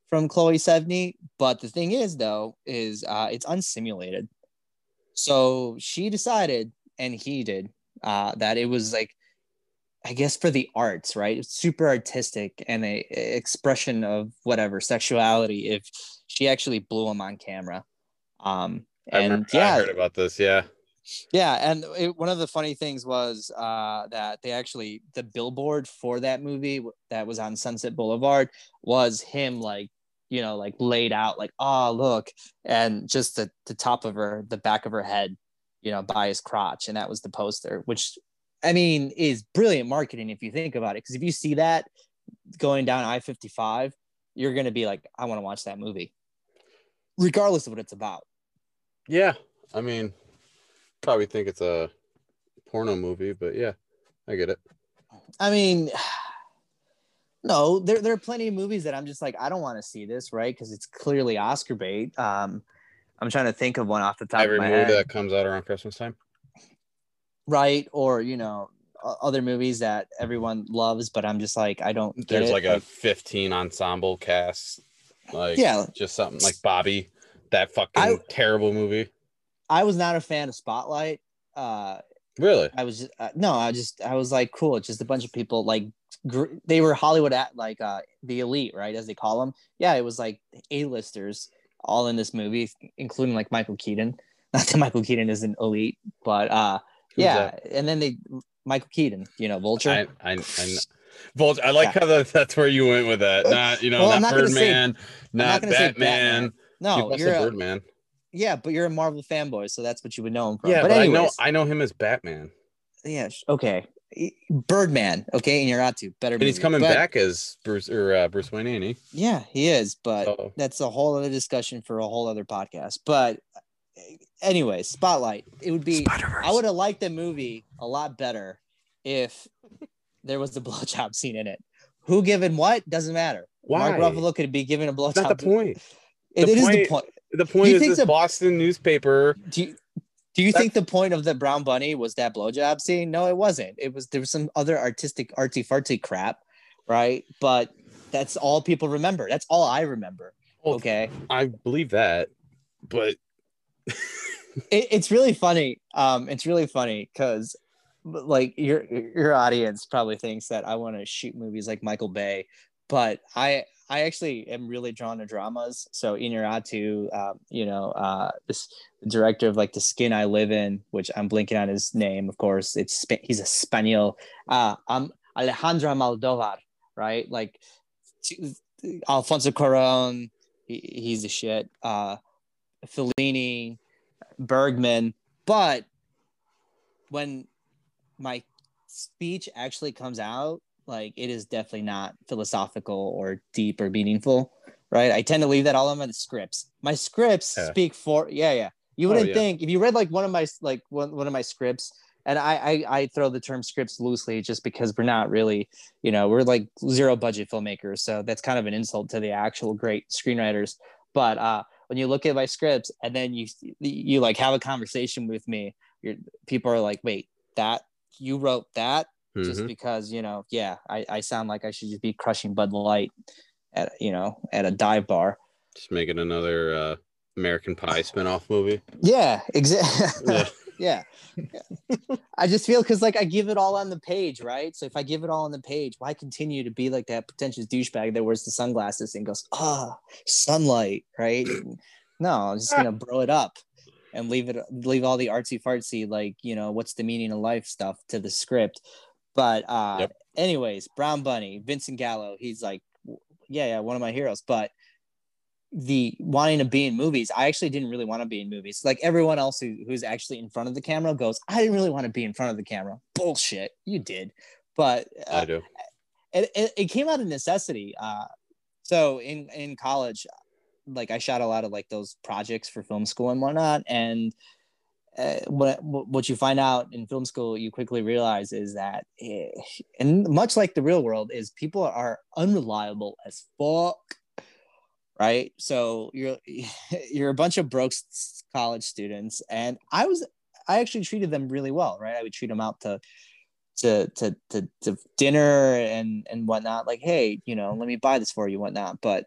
[SPEAKER 2] from Chloe Sevigny. But the thing is, though, is uh, it's unsimulated. So she decided, and he did, uh, that it was like, I guess for the arts, right? It's super artistic and a, a expression of whatever sexuality. If she actually blew him on camera, um, and
[SPEAKER 1] remember, I
[SPEAKER 2] yeah,
[SPEAKER 1] heard about this. Yeah.
[SPEAKER 2] yeah, and it, one of the funny things was uh, that they actually the billboard for that movie that was on Sunset Boulevard was him like you know like laid out like oh look and just the, the top of her the back of her head you know by his crotch and that was the poster which I mean is brilliant marketing if you think about it because if you see that going down I fifty five you're gonna be like I want to watch that movie regardless of what it's about.
[SPEAKER 1] Yeah. I mean, probably think it's a porno movie, but yeah, I get it.
[SPEAKER 2] I mean, no, there, there are plenty of movies that I'm just like, I don't want to see this, right? Because it's clearly Oscar bait. Um, I'm trying to think of one off the top
[SPEAKER 1] Every
[SPEAKER 2] of my
[SPEAKER 1] movie
[SPEAKER 2] head,
[SPEAKER 1] that comes out around Christmas time.
[SPEAKER 2] right? Or you know, other movies that everyone loves, but I'm just like, I don't. Get
[SPEAKER 1] There's
[SPEAKER 2] it.
[SPEAKER 1] like a 15 ensemble cast. Like,
[SPEAKER 2] yeah,
[SPEAKER 1] just something like Bobby, that fucking
[SPEAKER 2] I-
[SPEAKER 1] terrible movie.
[SPEAKER 2] I was not a fan of Spotlight. Uh,
[SPEAKER 1] Really?
[SPEAKER 2] I was just, uh, no, I just I was like, cool. It's just a bunch of people like gr- they were Hollywood at like uh the elite, right, as they call them. Yeah, it was like A-listers all in this movie, including like Michael Keaton. Not that Michael Keaton isn't elite, but uh,
[SPEAKER 1] Who's
[SPEAKER 2] yeah.
[SPEAKER 1] that?
[SPEAKER 2] And then they Michael Keaton, you know, Vulture.
[SPEAKER 1] I, I, I, Vulture, I like
[SPEAKER 2] Yeah.
[SPEAKER 1] how that, that's where you went with that. Not, you know,
[SPEAKER 2] Well,
[SPEAKER 1] not
[SPEAKER 2] not
[SPEAKER 1] Birdman,
[SPEAKER 2] not
[SPEAKER 1] not, Batman.
[SPEAKER 2] Batman. No,
[SPEAKER 1] You
[SPEAKER 2] you're a,
[SPEAKER 1] Birdman.
[SPEAKER 2] yeah, but you're a Marvel fanboy, so that's what you would know him from.
[SPEAKER 1] Yeah,
[SPEAKER 2] but,
[SPEAKER 1] but, I know I know him as Batman,
[SPEAKER 2] yeah, okay, Birdman, okay, and you're out to better.
[SPEAKER 1] and he's coming
[SPEAKER 2] But-
[SPEAKER 1] back as Bruce or uh, Bruce Wayne, ain't he?
[SPEAKER 2] Yeah, he is, but
[SPEAKER 1] So-
[SPEAKER 2] that's a whole other discussion for a whole other podcast. But anyway, Spotlight. It would be. I would have liked the movie a lot better if there was a blowjob scene in it. Who given what doesn't matter.
[SPEAKER 1] Why?
[SPEAKER 2] Mark Ruffalo could be given a blowjob.
[SPEAKER 1] That's not the point.
[SPEAKER 2] It,
[SPEAKER 1] The
[SPEAKER 2] it is the
[SPEAKER 1] point-
[SPEAKER 2] point.
[SPEAKER 1] The point is this
[SPEAKER 2] the-
[SPEAKER 1] Boston newspaper.
[SPEAKER 2] Do you, do you think the point of the brown bunny was that blowjob scene? No, it wasn't. It was there was some other artistic artsy fartsy crap, right? But that's all people remember. That's all I remember.
[SPEAKER 1] Well,
[SPEAKER 2] Okay.
[SPEAKER 1] I believe that, but
[SPEAKER 2] it, it's really funny. Um, it's really funny because like your your audience probably thinks that I want to shoot movies like Michael Bay, but I I actually am really drawn to dramas. So Inarritu, um, you know, uh, this director of like The Skin I Live In, which I'm blinking on his name, of course. It's he's a Spaniel. Uh, I'm Alejandro Almodovar, right? Like Alfonso Cuarón, he, he's a shit. Uh, Fellini, Bergman, but when my speech actually comes out, like it is definitely not philosophical or deep or meaningful, right? I tend to leave that all on my scripts. My scripts
[SPEAKER 1] Yeah.
[SPEAKER 2] speak for, yeah, yeah. You
[SPEAKER 1] Oh,
[SPEAKER 2] wouldn't
[SPEAKER 1] yeah.
[SPEAKER 2] think if you read like one of my like one, one of my scripts, and I, I I throw the term scripts loosely just because we're not really, you know, we're like zero budget filmmakers, so that's kind of an insult to the actual great screenwriters. But uh, when you look at my scripts and then you you like have a conversation with me, you're, people are like, wait, that you wrote that just
[SPEAKER 1] Mhm.
[SPEAKER 2] because you know, yeah, I, I sound like I should just be crushing Bud Light at you know at a dive bar.
[SPEAKER 1] just making another uh, American Pie spinoff movie.
[SPEAKER 2] Yeah, exactly.
[SPEAKER 1] Yeah.
[SPEAKER 2] yeah. Yeah. I just feel because like I give it all on the page, right? So if I give it all on the page, why continue to be like that pretentious douchebag that wears the sunglasses and goes, ah, sunlight, right? no, I'm just gonna bro it up and leave it leave all the artsy fartsy, like, you know, what's the meaning of life stuff to the script. But uh
[SPEAKER 1] Yep.
[SPEAKER 2] anyways, Brown Bunny, Vincent Gallo, he's like, yeah, yeah, one of my heroes. But the wanting to be in movies, I actually didn't really want to be in movies. Like everyone else who, who's actually in front of the camera goes, I didn't really want to be in front of the camera. Bullshit, you did. But
[SPEAKER 1] I
[SPEAKER 2] uh,
[SPEAKER 1] do.
[SPEAKER 2] it, it, it came out of necessity. Uh, so in in college, like I shot a lot of like those projects for film school and whatnot. And uh, what what you find out in film school, you quickly realize is that, eh, and much like the real world, is people are unreliable as fuck. Right, so you're you're a bunch of broke college students, and I was I actually treated them really well. Right, I would treat them out to to to to, to dinner and and whatnot. Like, hey, you know, let me buy this for you, whatnot. But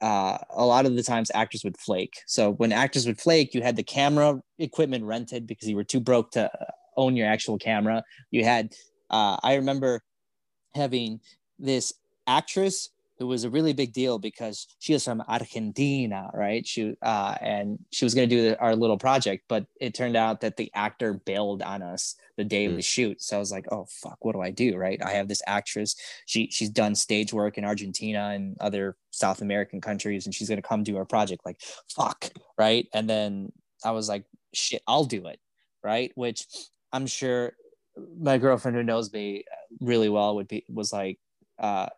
[SPEAKER 2] uh, a lot of the times, actors would flake. So when actors would flake, you had the camera equipment rented because you were too broke to own your actual camera. You had, uh, I remember having this actress who was a really big deal because she was from Argentina, right? She uh, and she was going to do the, our little project, but it turned out that the actor bailed on us the day of
[SPEAKER 1] Mm.
[SPEAKER 2] the shoot. So I was like, oh fuck, what do I do? Right? I have this actress. She she's done stage work in Argentina and other South American countries, and she's going to come do our project. Like, fuck, right? And then I was like, shit, I'll do it, right? Which I'm sure my girlfriend who knows me really well would be was like, uh,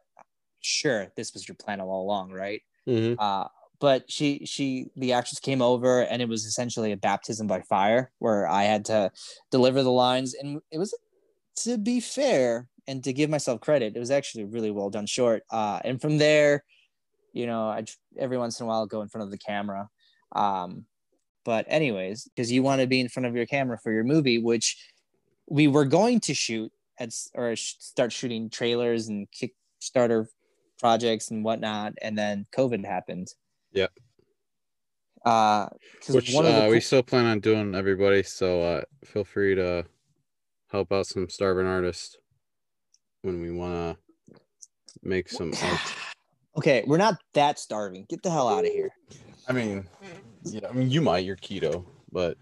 [SPEAKER 2] sure, this was your plan all along, right?
[SPEAKER 1] Mhm.
[SPEAKER 2] Uh, but she she the actress came over and it was essentially a baptism by fire where I had to deliver the lines and it was to be fair and to give myself credit, it was actually really well done short. Uh, and from there, you know, I every once in a while go in front of the camera. Um, but anyways, because you want to be in front of your camera for your movie, which we were going to shoot at or sh- start shooting trailers and Kickstarter projects and whatnot, and then COVID happened.
[SPEAKER 1] Yep.
[SPEAKER 2] Uh,
[SPEAKER 1] Which
[SPEAKER 2] one
[SPEAKER 1] uh, we still plan on doing, everybody. So uh, feel free to help out some starving artists when we want to make some art.
[SPEAKER 2] okay, we're not that starving. Get the hell out of here.
[SPEAKER 1] I mean, yeah, I mean, you might. You're keto, but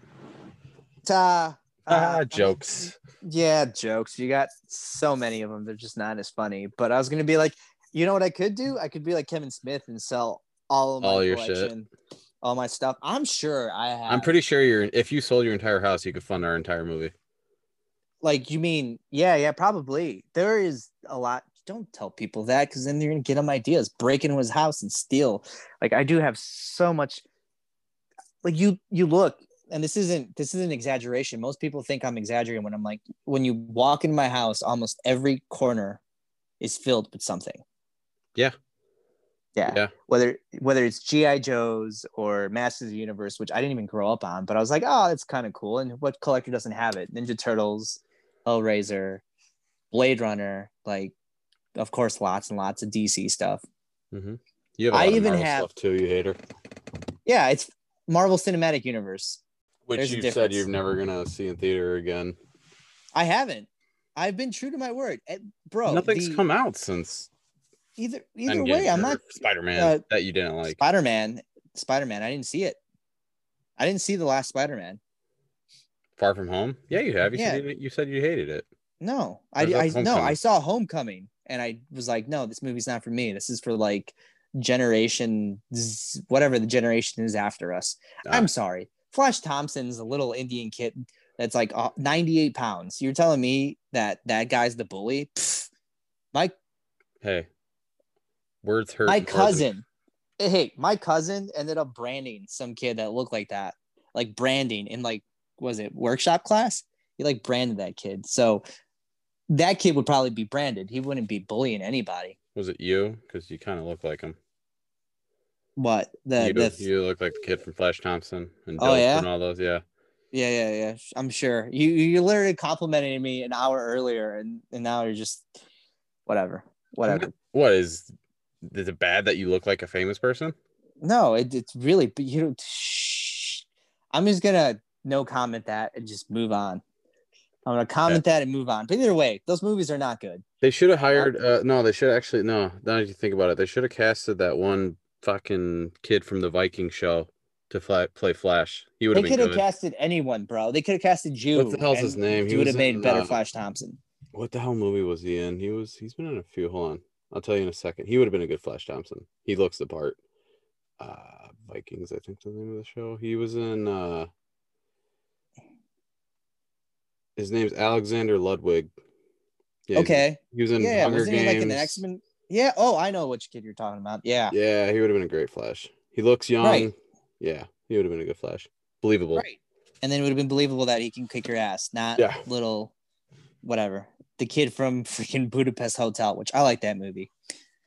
[SPEAKER 2] Ta.
[SPEAKER 1] ah,
[SPEAKER 2] Uh,
[SPEAKER 1] jokes.
[SPEAKER 2] Yeah, jokes. You got so many of them. They're just not as funny. But I was gonna be like, you know what I could do? I could be like Kevin Smith and sell all of my
[SPEAKER 1] All your shit.
[SPEAKER 2] all my stuff. I'm sure I have.
[SPEAKER 1] I'm pretty sure you're. If you sold your entire house, you could fund our entire movie.
[SPEAKER 2] like you mean yeah, yeah, probably. There is a lot. Don't tell people that because then you're gonna get them ideas. Break into his house and steal. Like I do have so much. Like you, you look and this isn't this isn't exaggeration. Most people think I'm exaggerating when I'm like, when you walk in my house, almost every corner is filled with something.
[SPEAKER 1] Yeah.
[SPEAKER 2] Yeah.
[SPEAKER 1] Yeah.
[SPEAKER 2] Whether whether it's GI Joes or Masters of the Universe, which I didn't even grow up on, but I was like, oh, that's kind of cool. And what collector doesn't have it? Ninja Turtles, Hellraiser, Blade Runner, like, of course, lots and lots of DC stuff.
[SPEAKER 1] Mm-hmm. You have a
[SPEAKER 2] I even
[SPEAKER 1] Marvel
[SPEAKER 2] have-
[SPEAKER 1] stuff too, you hater.
[SPEAKER 2] Yeah, it's Marvel Cinematic Universe.
[SPEAKER 1] Which
[SPEAKER 2] There's
[SPEAKER 1] you said you're never gonna see in theater again.
[SPEAKER 2] I haven't. I've been true to my word, Eh, bro.
[SPEAKER 1] Nothing's
[SPEAKER 2] the-
[SPEAKER 1] come out since
[SPEAKER 2] either either way. I'm not
[SPEAKER 1] Spider-Man
[SPEAKER 2] uh,
[SPEAKER 1] that you didn't like.
[SPEAKER 2] Spider Man. Spider Man. I didn't see it. I didn't see the last Spider Man.
[SPEAKER 1] Far from home? Yeah, you have. You
[SPEAKER 2] Yeah.
[SPEAKER 1] said you, said you hated it.
[SPEAKER 2] No, I, I no, I saw Homecoming, and I was like, no, this movie's not for me. This is for like generation whatever the generation is after us.
[SPEAKER 1] Ah.
[SPEAKER 2] I'm sorry. Flash Thompson's a little Indian kid that's like uh, 98 pounds. You're telling me that that guy's the bully? Pfft. my
[SPEAKER 1] Hey, words hurt.
[SPEAKER 2] my cousin, hey, my cousin ended up branding some kid that looked like that, like branding in like was it workshop class? He like branded that kid. So that kid would probably be branded. He wouldn't be bullying anybody.
[SPEAKER 1] Was it you? Because you kind of look like him.
[SPEAKER 2] What the,
[SPEAKER 1] you,
[SPEAKER 2] the
[SPEAKER 1] you look like the kid from Flash Thompson and
[SPEAKER 2] Oh, yeah?
[SPEAKER 1] and all those. Yeah.
[SPEAKER 2] yeah yeah yeah I'm sure you you literally complimented me an hour earlier and and now you're just whatever whatever.
[SPEAKER 1] What is? Is it bad that you look like a famous person?
[SPEAKER 2] No, it, it's really but you don't. Shh. I'm just gonna no comment that and just move on. I'm gonna comment that and move on. But either way, those movies are not good.
[SPEAKER 1] They should have hired. Uh, no, they should actually. No, now that you think about it, they should have casted that one fucking kid from the Viking show to fly, play Flash. He would
[SPEAKER 2] They
[SPEAKER 1] have been
[SPEAKER 2] could have casted anyone, bro. They could have casted you.
[SPEAKER 1] What the hell's his name? He
[SPEAKER 2] would have made
[SPEAKER 1] in,
[SPEAKER 2] better
[SPEAKER 1] uh,
[SPEAKER 2] Flash Thompson.
[SPEAKER 1] What the hell movie was he in? He was. He's been in a few. Hold on, I'll tell you in a second. He would have been a good Flash Thompson. He looks the part. Uh, Vikings, I think the name of the show. He was in. uh His name's Alexander Ludwig. Yeah,
[SPEAKER 2] Okay.
[SPEAKER 1] He was in
[SPEAKER 2] Yeah,
[SPEAKER 1] Hunger
[SPEAKER 2] wasn't he
[SPEAKER 1] Games.
[SPEAKER 2] like an X Men? Yeah. Oh, I know which kid you're talking about. Yeah.
[SPEAKER 1] Yeah, he would have been a great Flash. He looks young.
[SPEAKER 2] Right.
[SPEAKER 1] Yeah, he would have been a good Flash. Believable.
[SPEAKER 2] Right. And then it would have been believable that he can kick your ass, not
[SPEAKER 1] Yeah.
[SPEAKER 2] little, whatever. The kid from freaking Budapest Hotel, which I like that movie.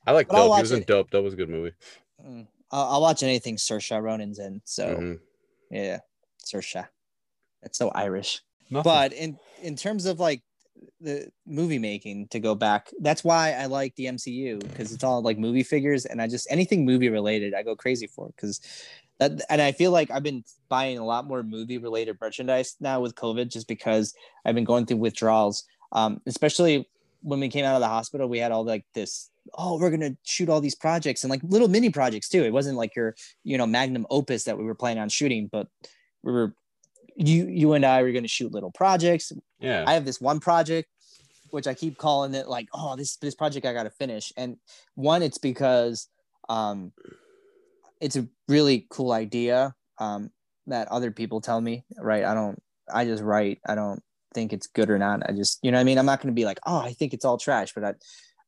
[SPEAKER 1] I like
[SPEAKER 2] But
[SPEAKER 1] Dope. He was in. Dope. Dope was a good movie.
[SPEAKER 2] Mm. I'll, I'll watch anything Saoirse Ronan's in. So
[SPEAKER 1] Mhm.
[SPEAKER 2] yeah, Saoirse. That's so Irish.
[SPEAKER 1] Nothing.
[SPEAKER 2] But in in terms of like the movie making, to go back, that's why I like the MCU because it's all like movie figures, and I just anything movie related, I go crazy for because that. And I feel like I've been buying a lot more movie related merchandise now with COVID, just because I've been going through withdrawals. Um, especially when we came out of the hospital, we had all like this. Oh, we're gonna shoot all these projects and like little mini projects too. It wasn't like your you know magnum opus that we were planning on shooting, but we were you you and I were to shoot little projects.
[SPEAKER 1] yeah.
[SPEAKER 2] I have this one project which I keep calling it like oh this this project I got to finish. And one it's because um it's a really cool idea um that other people tell me, right? I don't I just write. I don't think it's good or not. I just you know I mean? I'm not going to be like, "Oh, I think it's all trash," but I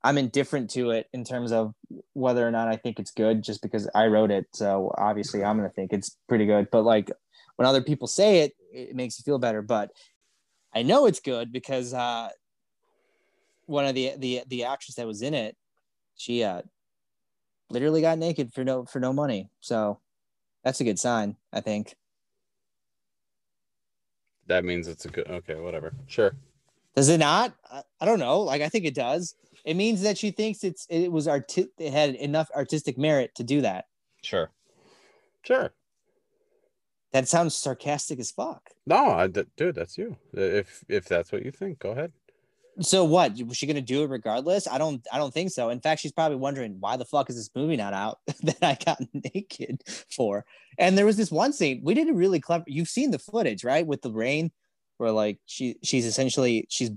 [SPEAKER 2] I'm indifferent to it in terms of whether or not I think it's good just because I wrote it. So obviously I'm going to think it's pretty good. But like when other people say it, it makes you feel better. But I know it's good because uh, one of the the the actress that was in it, she uh, literally got naked for no for no money. So that's a good sign, I think.
[SPEAKER 1] That means it's a good. Okay, whatever. Sure.
[SPEAKER 2] Does it not? I, I don't know. Like I think it does. It means that she thinks it's it was arti- it had enough artistic merit to do that.
[SPEAKER 1] Sure. Sure.
[SPEAKER 2] That sounds sarcastic as fuck.
[SPEAKER 1] No, I, d- dude, that's you. If if that's what you think, go ahead.
[SPEAKER 2] So what? Was she gonna do it regardless? I don't. I don't think so. In fact, she's probably wondering why the fuck is this movie not out that I got naked for. And there was this one scene we did a really clever. You've seen the footage, right? With the rain, where like she she's essentially she's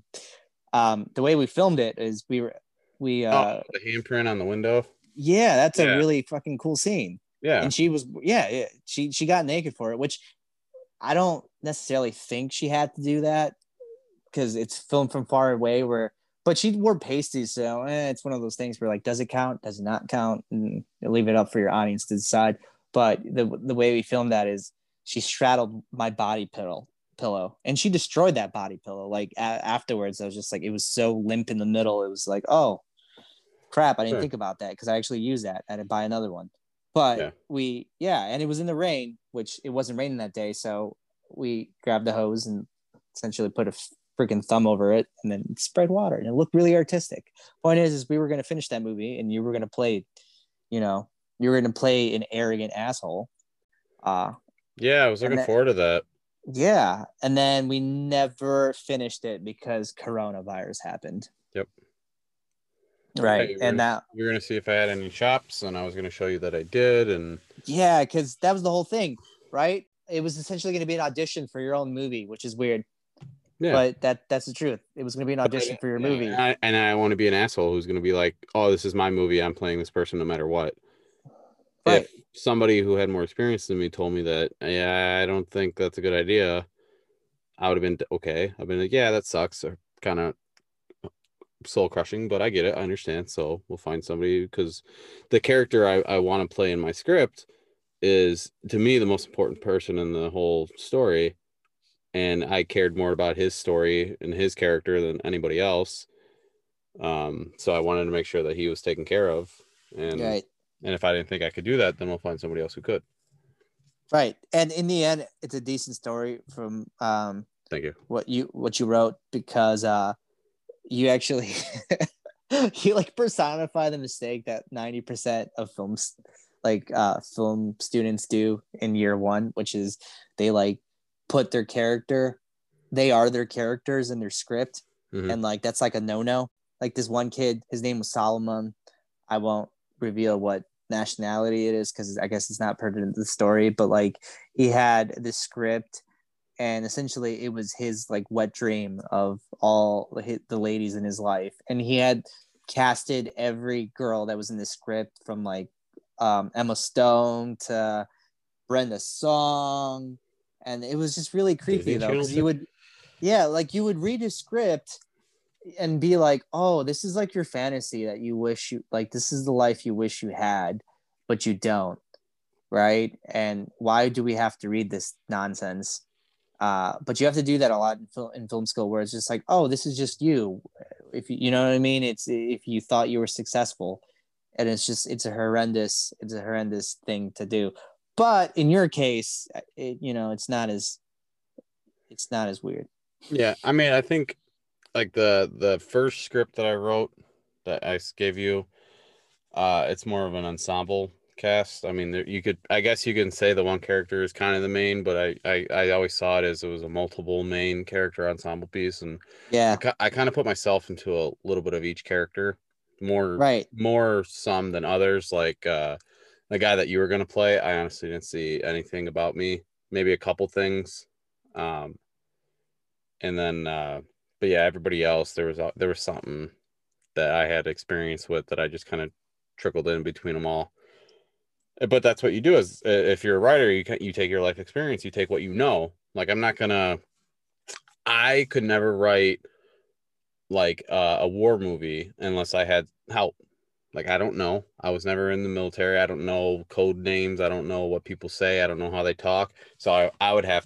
[SPEAKER 2] um the way we filmed it is we were we uh
[SPEAKER 1] oh, the handprint on the window.
[SPEAKER 2] yeah that's
[SPEAKER 1] Yeah.
[SPEAKER 2] a really fucking cool scene.
[SPEAKER 1] Yeah.
[SPEAKER 2] and she was yeah, yeah she she got naked for it which i don't necessarily think she had to do that because it's filmed from far away where but she wore pasties so eh, it's one of those things where like does it count? Does it not count? And leave it up for your audience to decide. But the the way we filmed that is she straddled my body pillow pillow and she destroyed that body pillow like a- afterwards. I was just like it was so limp in the middle. It was like oh crap i didn't
[SPEAKER 1] Sure.
[SPEAKER 2] think about that because i actually used that i to buy another one. But
[SPEAKER 1] Yeah.
[SPEAKER 2] we yeah and it was in the rain which it wasn't raining that day so we grabbed the hose and essentially put a freaking thumb over it and then spread water and it looked really artistic point is is we were going to finish that movie and you were going to play you know you were going to play an arrogant asshole uh
[SPEAKER 1] Yeah, I was looking
[SPEAKER 2] that-
[SPEAKER 1] forward to that.
[SPEAKER 2] yeah and then we never finished it because coronavirus happened
[SPEAKER 1] Yep.
[SPEAKER 2] right
[SPEAKER 1] Hey,
[SPEAKER 2] and
[SPEAKER 1] gonna-
[SPEAKER 2] that
[SPEAKER 1] were gonna see if I had any chops, and I was gonna show you that I did. And
[SPEAKER 2] yeah because that was the whole thing right it was essentially going to be an audition for your own movie which is weird
[SPEAKER 1] yeah,
[SPEAKER 2] but that that's the truth it was going to be an audition for your
[SPEAKER 1] Yeah,
[SPEAKER 2] movie
[SPEAKER 1] And I, and I want to be an asshole who's gonna be like, "Oh, this is my movie. I'm playing this person no matter what."
[SPEAKER 2] Right.
[SPEAKER 1] If somebody who had more experience than me told me that, yeah, I don't think that's a good idea, I would have been okay. I've been like, yeah, that sucks, or kind of soul crushing, but I get it. I understand. So we'll find somebody because the character I, I want to play in my script is to me the most important person in the whole story. And I cared more about his story and his character than anybody else. Um, so I wanted to make sure that he was taken care of. And
[SPEAKER 2] right
[SPEAKER 1] and if I didn't think I could do that, then we'll find somebody else who could.
[SPEAKER 2] right and in the end it's a decent story from um
[SPEAKER 1] Thank you.
[SPEAKER 2] what you what you wrote because uh you actually you like personify the mistake that 90% of films like uh film students do in year one which is they like put their character they are their characters in their script.
[SPEAKER 1] Mhm.
[SPEAKER 2] and like that's like a no-no. Like this one kid his name was solomon. I won't reveal what nationality it is because i guess it's not pertinent to the story but like he had this script and essentially it was his like wet dream of all the ladies in his life. And he had casted every girl that was in the script from like um, emma stone to brenda song and it was just really creepy though because you would yeah like you would read a script and be like oh this is like your fantasy that you wish you like this is the life you wish you had but you don't right? And why do we have to read this nonsense? Uh, but you have to do that a lot in, fil- in film school where it's just like oh this is just you. If you, you know what i mean? It's if you thought you were successful and it's just it's a horrendous it's a horrendous thing to do but in your case it, you know it's not as it's not as weird
[SPEAKER 1] Yeah, I mean, I think like the the first script that I wrote that i gave you, uh, it's more of an ensemble cast. I mean, there, you could, I guess, you can say the one character is kind of the main, but I, I, I always saw it as it was a multiple main character ensemble piece, and
[SPEAKER 2] yeah
[SPEAKER 1] ki- I kind of put myself into a little bit of each character, more,
[SPEAKER 2] right
[SPEAKER 1] more some than others. Like uh, the guy that you were gonna play, I honestly didn't see anything about me. Maybe a couple things, um, and then, uh, but yeah, everybody else there was a- there was something that I had experience with that I just kind of trickled in between them all. Uh, But that's what you do is uh, if you're a writer, you can, you take your life experience, you take what you know. Like I'm not gonna, I could never write like uh, a war movie unless I had help. Like I don't know. I was never in the military. I don't know code names. I don't know what people say. I don't know how they talk. So I, I would have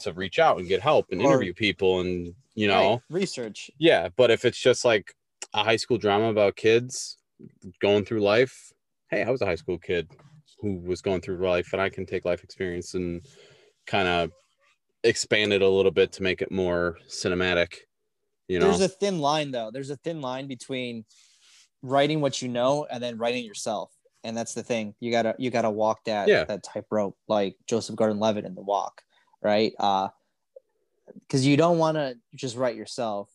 [SPEAKER 1] to reach out and get help and
[SPEAKER 2] Or-
[SPEAKER 1] interview people and you know
[SPEAKER 2] Right. research
[SPEAKER 1] yeah, but if it's just like a high school drama about kids going through life, hey, I was a high school kid who was going through life, and I can take life experience and kind of expand it a little bit to make it more cinematic. You know,
[SPEAKER 2] there's a thin line though there's a thin line between writing what you know and then writing yourself and that's the thing you gotta you gotta walk that
[SPEAKER 1] Yeah.
[SPEAKER 2] that tightrope like joseph gordon-levitt in the walk right uh because you don't want to just write yourself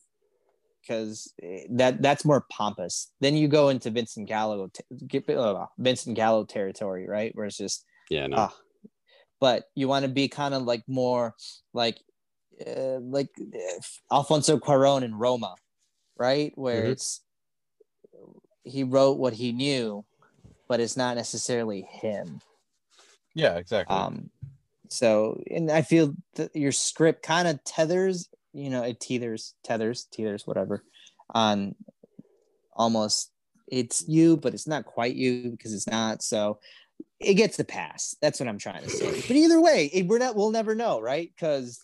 [SPEAKER 2] because that that's more pompous then you go into vincent gallo get- uh, vincent gallo territory right where it's just
[SPEAKER 1] yeah, no,
[SPEAKER 2] ah. but you want to be kind of like more like uh, like uh, Alfonso Cuarón in Roma, right? Where
[SPEAKER 1] Mhm.
[SPEAKER 2] it's he wrote what he knew, but it's not necessarily him.
[SPEAKER 1] yeah, exactly.
[SPEAKER 2] Um, so and I feel that your script kind of tethers, you know, it tethers, tethers, tethers, whatever, on almost it's you, but it's not quite you because it's not. So it gets a pass. That's what I'm trying to say. But either way, it, we're not. We'll never know, right? Because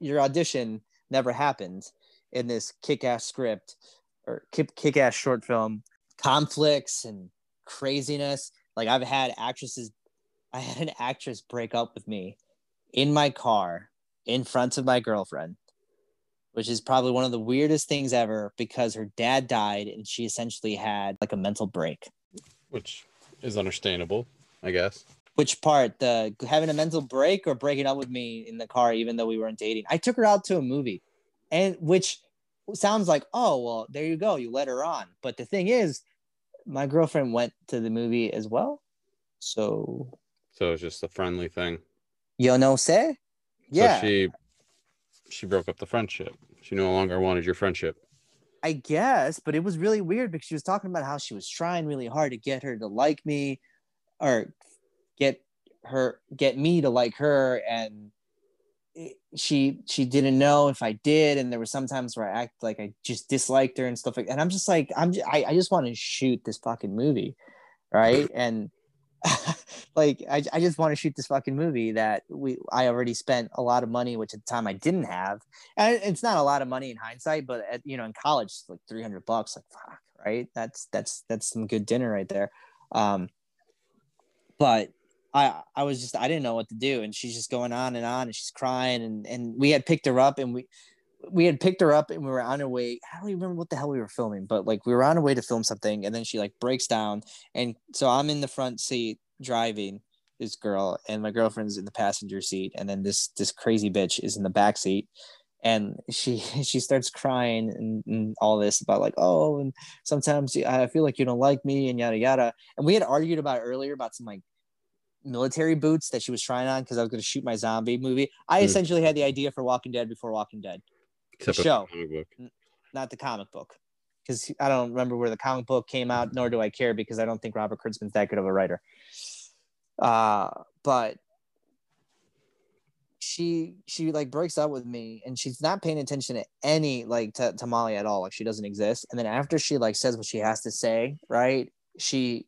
[SPEAKER 2] your audition never happened in this kick-ass script or kick-ass short film. Conflicts and craziness. Like I've had actresses. I had an actress break up with me in my car in front of my girlfriend, which is probably one of the weirdest things ever because her dad died and she essentially had like a mental break.
[SPEAKER 1] Which is understandable. I guess.
[SPEAKER 2] Which part? The having a mental break or breaking up with me in the car, even though we weren't dating? I took her out to a movie, and which sounds like, oh well, there you go, you let her on. But the thing is, my girlfriend went to the movie as well, so.
[SPEAKER 1] So it's just a friendly thing.
[SPEAKER 2] You know, say. Yeah.
[SPEAKER 1] So she she broke up the friendship. She no longer wanted your friendship.
[SPEAKER 2] I guess, but it was really weird because she was talking about how she was trying really hard to get her to like me, or get her get me to like her and she she didn't know if I did. And there were some times where I act like I just disliked her and stuff like and I'm just like I'm just, I, I just want to shoot this fucking movie right? And like I, I just want to shoot this fucking movie that we I already spent a lot of money which at the time I didn't have. And it's not a lot of money in hindsight but at, you know in college it's like 300 bucks like fuck right? That's that's that's some good dinner right there. Um but I I was just I didn't know what to do, and she's just going on and on, and she's crying, and and we had picked her up, and we we had picked her up, and we were on our way. I don't even remember what the hell we were filming, but like we were on our way to film something, and then she like breaks down, and so I'm in the front seat driving this girl, and my girlfriend's in the passenger seat, and then this this crazy bitch is in the back seat, and she she starts crying and, and, all this about like oh and sometimes i feel like you don't like me and yada yada. And we had argued about earlier about some like military boots that she was trying on because i was going to shoot my zombie movie. I mm. essentially had the idea for walking dead before walking dead. Except the show. the not the comic book. Because i don't remember where the comic book came out nor do i care because i don't think robert kurtzman's that good of a writer. Uh but she she like breaks up with me and she's not paying attention to any like to, to molly at all. Like she doesn't exist. And then after she like says what she has to say right she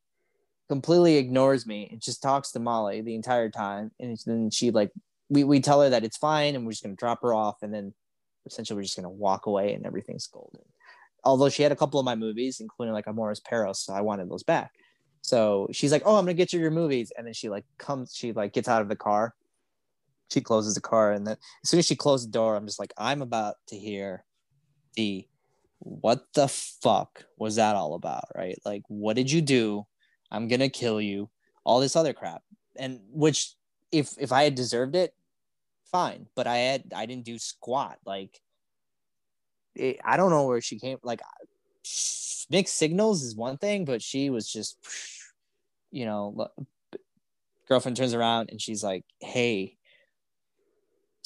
[SPEAKER 2] completely ignores me and just talks to molly the entire time. And then she like we, we tell her that it's fine and we're just to drop her off. And then essentially we're just to walk away and everything's golden. Although she had a couple of my movies including like Amores Perros so i wanted those back. So she's like oh i'm to get you your movies. And then she like comes she like gets out of the car. She closes the car and then as soon as she closed the door i'm just like i'm about to hear the what the fuck was that all about? Right? Like what did you do i'm gonna kill you all this other crap and which if if i had deserved it fine but i had i didn't do squat like it, i don't know where she came like mixed signals is one thing but she was just you know girlfriend turns around and she's like hey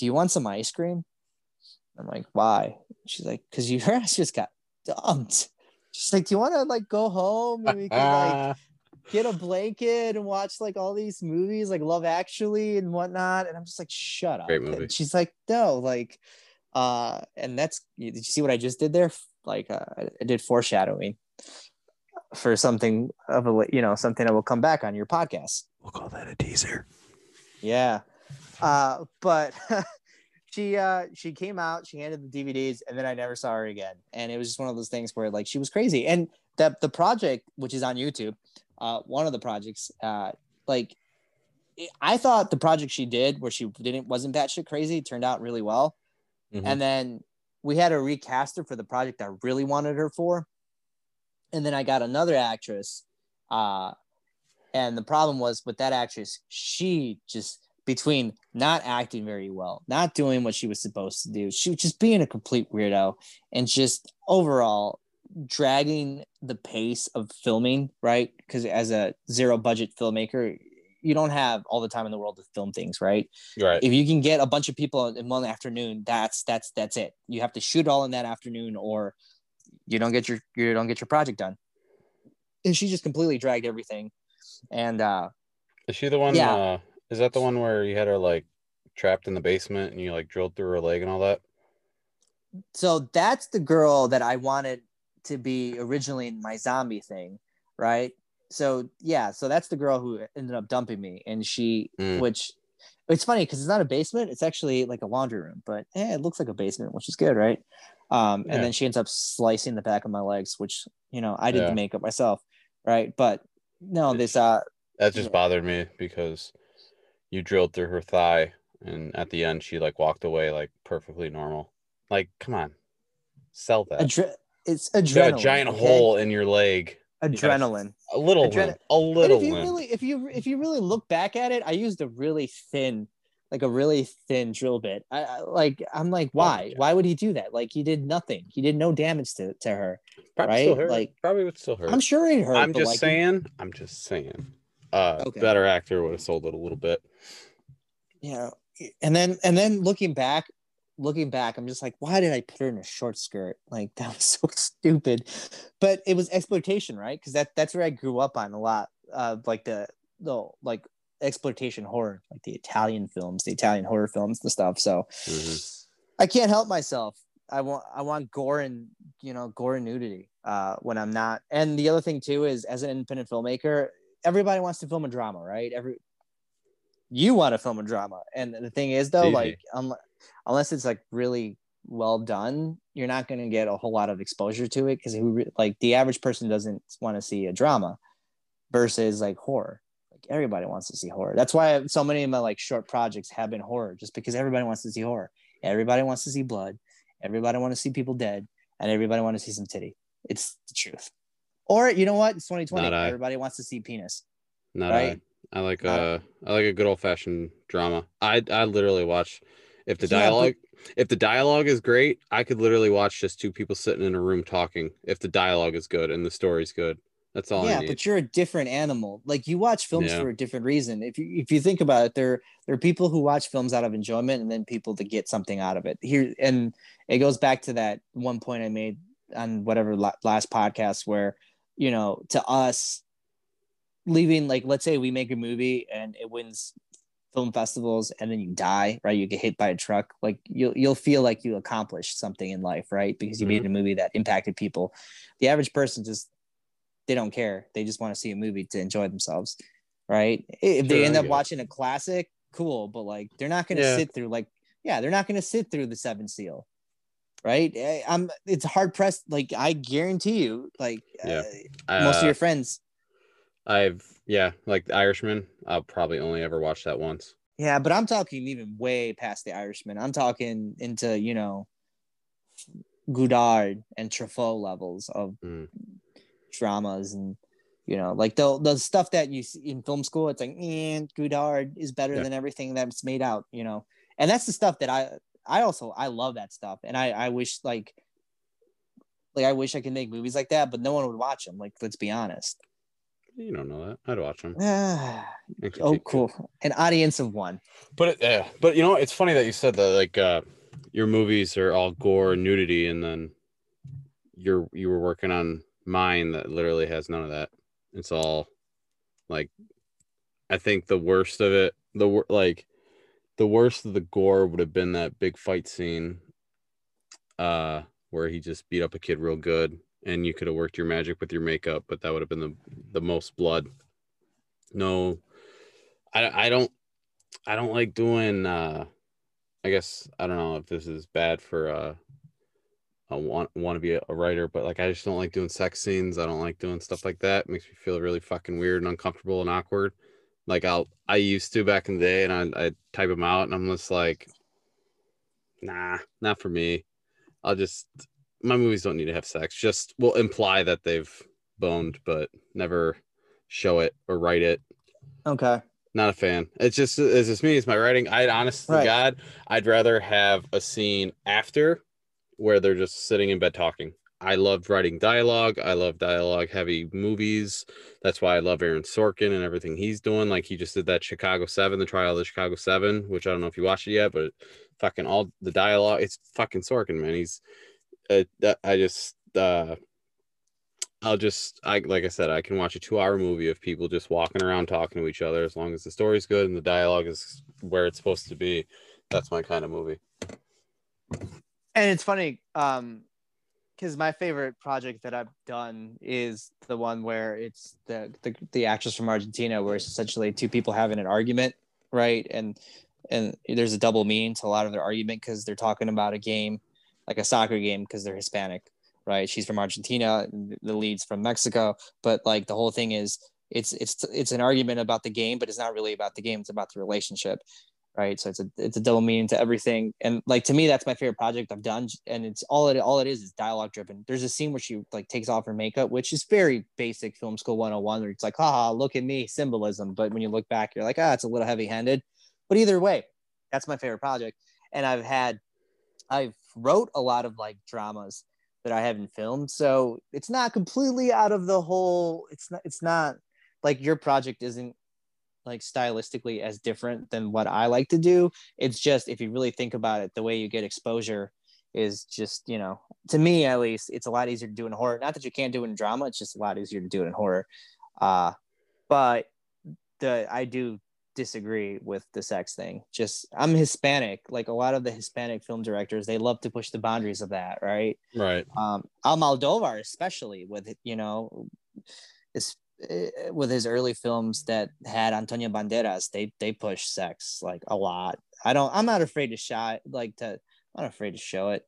[SPEAKER 2] do you want some ice cream? I'm like, why? She's like, because your ass just got dumped. She's like, do you want to like go home and we can like get a blanket and watch like all these movies like Love Actually and whatnot? And I'm just like, shut up. Great movie. And she's like, no, like, uh, and that's did you see what I just did there? Like, uh, I did foreshadowing for something of a you know something that will come back on your podcast.
[SPEAKER 1] We'll call that a teaser.
[SPEAKER 2] Yeah. Uh, but she uh, she came out, she handed the DVDs, and then I never saw her again. And it was just one of those things where like she was crazy. And that the project, which is on YouTube, uh, one of the projects, uh, like I thought the project she did where she didn't wasn't batshit crazy turned out really well. Mm-hmm. And then we had to recast her for the project I really wanted her for. And then I got another actress. Uh, and the problem was with that actress, she just between not acting very well, not doing what she was supposed to do, she was just being a complete weirdo, and just overall dragging the pace of filming, right? Because as a zero budget filmmaker, you don't have all the time in the world to film things, right?
[SPEAKER 1] Right.
[SPEAKER 2] If you can get a bunch of people in one afternoon, that's that's that's it. You have to shoot all in that afternoon, or you don't get your you don't get your project done. And she just completely dragged everything. And uh
[SPEAKER 1] is she the one? Yeah. Uh, is that the one where you had her like trapped in the basement and you like drilled through her leg and all that?
[SPEAKER 2] So that's the girl that I wanted to be originally my zombie thing, right? so yeah, so that's the girl who ended up dumping me, and she,
[SPEAKER 1] Mm.
[SPEAKER 2] which it's funny because it's not a basement; it's actually like a laundry room, but eh, it looks like a basement, which is good, right? Um,
[SPEAKER 1] Yeah.
[SPEAKER 2] and then she ends up slicing the back of my legs, which you know I did
[SPEAKER 1] Yeah.
[SPEAKER 2] the makeup myself, right? But no, this uh,
[SPEAKER 1] That just
[SPEAKER 2] Yeah.
[SPEAKER 1] bothered me because you drilled through her thigh, and at the end she like walked away like perfectly normal. Like, come on, sell that.
[SPEAKER 2] adre- it's adrenaline.
[SPEAKER 1] a giant
[SPEAKER 2] okay?
[SPEAKER 1] hole in your leg.
[SPEAKER 2] Adrenaline.
[SPEAKER 1] A little one. A little
[SPEAKER 2] if you
[SPEAKER 1] one.
[SPEAKER 2] really, if you if you really look back at it, I used a really thin, like a really thin drill bit. I, I like I'm like, why?
[SPEAKER 1] yeah.
[SPEAKER 2] Why would he do that? Like he did nothing. He did no damage to, to her.
[SPEAKER 1] Probably
[SPEAKER 2] right?
[SPEAKER 1] still hurt.
[SPEAKER 2] Like-
[SPEAKER 1] probably would still hurt.
[SPEAKER 2] I'm sure it hurt.
[SPEAKER 1] I'm just
[SPEAKER 2] like,
[SPEAKER 1] saying. I'm just saying. Uh,
[SPEAKER 2] Okay.
[SPEAKER 1] better actor would have sold it a little bit.
[SPEAKER 2] Yeah. And then and then looking back, looking back, I'm just like, why did I put her in a short skirt? Like that was so stupid. But it was exploitation, right? Because that that's where I grew up on a lot. Uh like the the like exploitation horror, like the Italian films, the Italian horror films and stuff. So
[SPEAKER 1] Mhm.
[SPEAKER 2] I can't help myself. I want I want gore and you know gore and nudity uh, when I'm not. And the other thing too is as an independent filmmaker, everybody wants to film a drama, right? Every you want to film a drama, and the thing is though, like um, unless it's like really well done, you're not going to get a whole lot of exposure to it because who like the average person doesn't want to see a drama versus like horror. Like everybody wants to see horror. That's why so many of my like short projects have been horror, just because everybody wants to see horror. Everybody wants to see blood. Everybody want to see people dead, and everybody want to see some titty. It's the truth. Or you know what? It's 2020. Everybody wants to see penis.
[SPEAKER 1] Not
[SPEAKER 2] Right.
[SPEAKER 1] I. I like
[SPEAKER 2] Not
[SPEAKER 1] uh like a good old fashioned drama. I I literally watch if the
[SPEAKER 2] Yeah,
[SPEAKER 1] dialogue if the dialogue is great, I could literally watch just two people sitting in a room talking if the dialogue is good and the story's good. That's all I
[SPEAKER 2] yeah, but you're a different animal. Like you watch films
[SPEAKER 1] Yeah.
[SPEAKER 2] for a different reason. If you if you think about it, there there are people who watch films out of enjoyment, and then people to get something out of it. Here, and it goes back to that one point I made on whatever last podcast, where you know, to us, leaving like let's say we make a movie and it wins film festivals and then you die right? You get hit by a truck. Like you'll you'll feel like you accomplished something in life right? Because you made a movie that impacted people. The average person just they don't care. They just want to see a movie to enjoy themselves right? If they
[SPEAKER 1] Sure,
[SPEAKER 2] end up watching a classic cool but like they're not going to
[SPEAKER 1] Yeah.
[SPEAKER 2] sit through like yeah they're not going to sit through the seven seal right? Eh, i'm it's hard pressed like i guarantee you like
[SPEAKER 1] Yeah.
[SPEAKER 2] uh, most of
[SPEAKER 1] Uh,
[SPEAKER 2] your friends
[SPEAKER 1] I've yeah, like the Irishman. I'll probably only ever watch that once.
[SPEAKER 2] Yeah, but I'm talking even way past the Irishman. I'm talking into, you know, Godard and Truffaut levels of
[SPEAKER 1] Mm.
[SPEAKER 2] dramas and you know, like the the stuff that you see in film school, it's like, eh, Godard is better
[SPEAKER 1] Yeah.
[SPEAKER 2] than everything that's made out, you know. And that's the stuff that I I also I love that stuff. And I I wish like like I wish I could make movies like that, but no one would watch them. Like, let's be honest.
[SPEAKER 1] You don't know that. I'd watch them.
[SPEAKER 2] oh,
[SPEAKER 1] it.
[SPEAKER 2] cool. An audience of one.
[SPEAKER 1] But it, yeah, but you know, it's funny that you said that. Like, uh, your movies are all gore and nudity, and then you're you were working on mine that literally has none of that. It's all like, I think the worst of it, the like, the worst of the gore would have been that big fight scene, uh, where he just beat up a kid real good, and you could have worked your magic with your makeup, but that would have been the the most blood. No, I I don't I don't like doing uh I guess I don't know if this is bad for uh I want want to be a writer, but like I just don't like doing sex scenes. I don't like doing stuff like that. It makes me feel really fucking weird and uncomfortable and awkward. Like I'll I used to back in the day and I I type them out and I'm just like nah, not for me. I'll just my movies don't need to have sex. Just will imply that they've boned, but never show it or write it
[SPEAKER 2] Okay.
[SPEAKER 1] not a fan. It's just it's just me. It's my writing. I'd honestly,
[SPEAKER 2] Right.
[SPEAKER 1] God, I'd rather have a scene after where they're just sitting in bed talking. I loved writing dialogue. I love dialogue heavy movies. That's why I love Aaron Sorkin and everything he's doing. Like he just did that Chicago Seven, the trial of the Chicago Seven, which I don't know if you watched it yet, but fucking all the dialogue. It's fucking Sorkin, man. He's. Uh, I just. uh I'll just I like I said, I can watch a two hour movie of people just walking around talking to each other as long as the story's good and the dialogue is where it's supposed to be. That's my kind of movie.
[SPEAKER 2] and it's funny um because my favorite project that I've done is the one where it's the, the the actress from Argentina, where it's essentially two people having an argument, right? And and there's a double meaning to a lot of their argument because they're talking about a game, like a soccer game, because they're Hispanic, right? She's from Argentina, the lead's from Mexico, but like the whole thing is it's it's it's an argument about the game, but it's not really about the game. It's about the relationship, right? So it's a it's a double meaning to everything. And like to me, that's my favorite project I've done. And it's all it all it is is dialogue driven. There's a scene where she like takes off her makeup, which is very basic film school 101, where it's like, haha, look at me, symbolism. But when you look back, you're like, ah, it's a little heavy handed. But either way, that's my favorite project. And I've had I've wrote a lot of like dramas that I haven't filmed. So it's not completely out of the whole, it's not it's not like your project isn't like stylistically as different than what I like to do. It's just if you really think about it, the way you get exposure is just, you know, to me at least, it's a lot easier to do in horror. Not that you can't do it in drama, it's just a lot easier to do it in horror. Uh, but the I do disagree with the sex thing. Just I'm Hispanic. Like a lot of the Hispanic film directors, they love to push the boundaries of that, right?
[SPEAKER 1] Right.
[SPEAKER 2] Um, Almodovar, especially with you know, is Eh, with his early films that had Antonio Banderas, they they push sex like a lot. I don't. I'm not afraid to show like to. I'm not afraid to show it.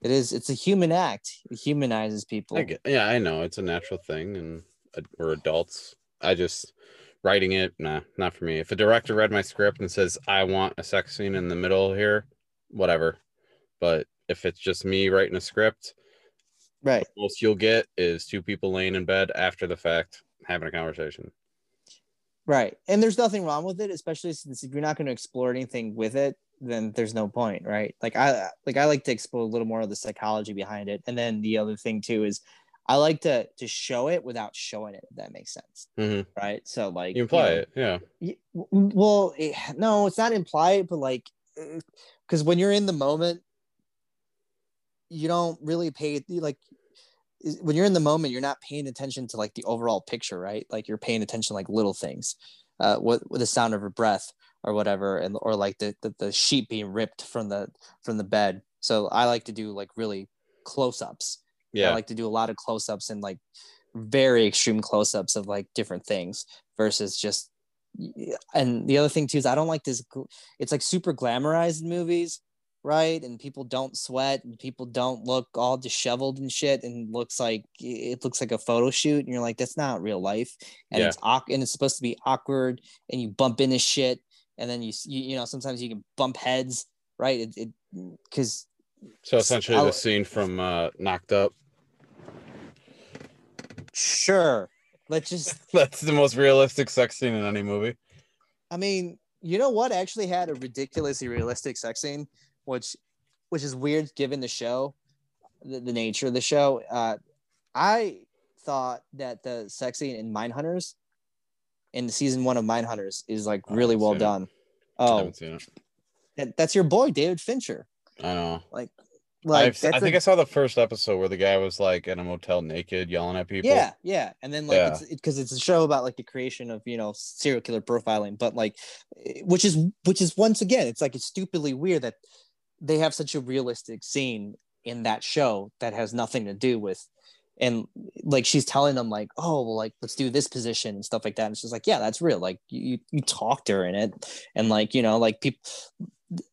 [SPEAKER 2] It is. It's a human act. It humanizes people.
[SPEAKER 1] I get, yeah, I know it's a natural thing, and uh, we're adults. I just writing it, nah, not for me. If a director read my script and says I want a sex scene in the middle here, whatever. But if it's just me writing a script
[SPEAKER 2] Right.
[SPEAKER 1] most you'll get is two people laying in bed after the fact having a conversation.
[SPEAKER 2] Right. And there's nothing wrong with it, especially since if you're not going to explore anything with it, then there's no point, right? Like I like I like to explore a little more of the psychology behind it. And then the other thing too is I like to to show it without showing it, if that makes sense.
[SPEAKER 1] Mm-hmm.
[SPEAKER 2] Right. So like
[SPEAKER 1] you imply you know, it, yeah.
[SPEAKER 2] Well, it, no, it's not imply it, but like because uh, when you're in the moment, you don't really pay like when you're in the moment you're not paying attention to like the overall picture right like you're paying attention like little things uh what with the sound of her breath or whatever and or like the, the the sheet being ripped from the from the bed so i like to do like really close-ups yeah. I like to do a lot of close-ups and like very extreme close-ups of like different things versus just and the other thing too is i don't like this it's like super glamorized movies right? And people don't sweat and people don't look all disheveled and shit and looks like it looks like a photo shoot and you're like that's not real life. And yeah. it's awkward and it's supposed to be awkward and you bump into shit and then you you, you know sometimes you can bump heads right? It because
[SPEAKER 1] so essentially the scene from uh knocked up
[SPEAKER 2] sure let's just
[SPEAKER 1] that's the most realistic sex scene in any movie
[SPEAKER 2] i mean you know what actually had a ridiculously realistic sex scene which which is weird given the show, the, the nature of the show. Uh, I thought that the sex scene in Mindhunters, in the season one of Mindhunters, is like really well done. It. Oh, that, that's your boy David Fincher.
[SPEAKER 1] I know.
[SPEAKER 2] Like,
[SPEAKER 1] like i think a, I saw the first episode where the guy was like in a motel naked, yelling at people.
[SPEAKER 2] Yeah, yeah, and then like yeah. it's because it, it's a show about like the creation of you know serial killer profiling, but like, eh, which is which is once again, it's like it's stupidly weird that they have such a realistic scene in that show that has nothing to do with and like she's telling them like oh well like let's do this position and stuff like that and she's like yeah that's real like you you talked her in it and like you know like people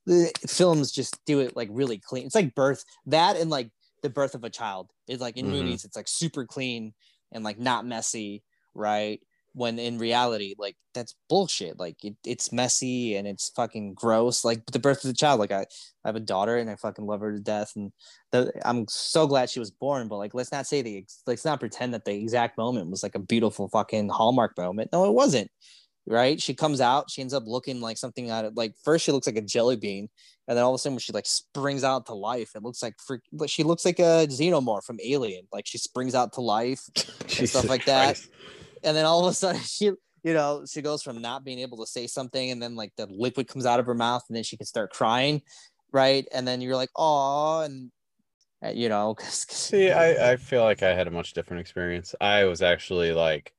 [SPEAKER 2] the films just do it like really clean. It's like birth that and like the birth of a child is like in mm-hmm. movies it's like super clean and like not messy right? When in reality like that's bullshit. Like it, it's messy and it's fucking gross. Like the birth of the child like I, I have a daughter and i fucking love her to death and the, i'm so glad she was born but like let's not say the let's not pretend that the exact moment was like a beautiful fucking hallmark moment. No it wasn't right? She comes out she ends up looking like something out of like first she looks like a jelly bean and then all of a sudden when she like springs out to life it looks like freak she looks like a xenomorph from alien. Like she springs out to life and stuff like that. And then all of a sudden she you know she goes from not being able to say something and then like the liquid comes out of her mouth and then she can start crying right? And then you're like oh and uh, you know
[SPEAKER 1] see I, I feel like i had a much different experience. I was actually like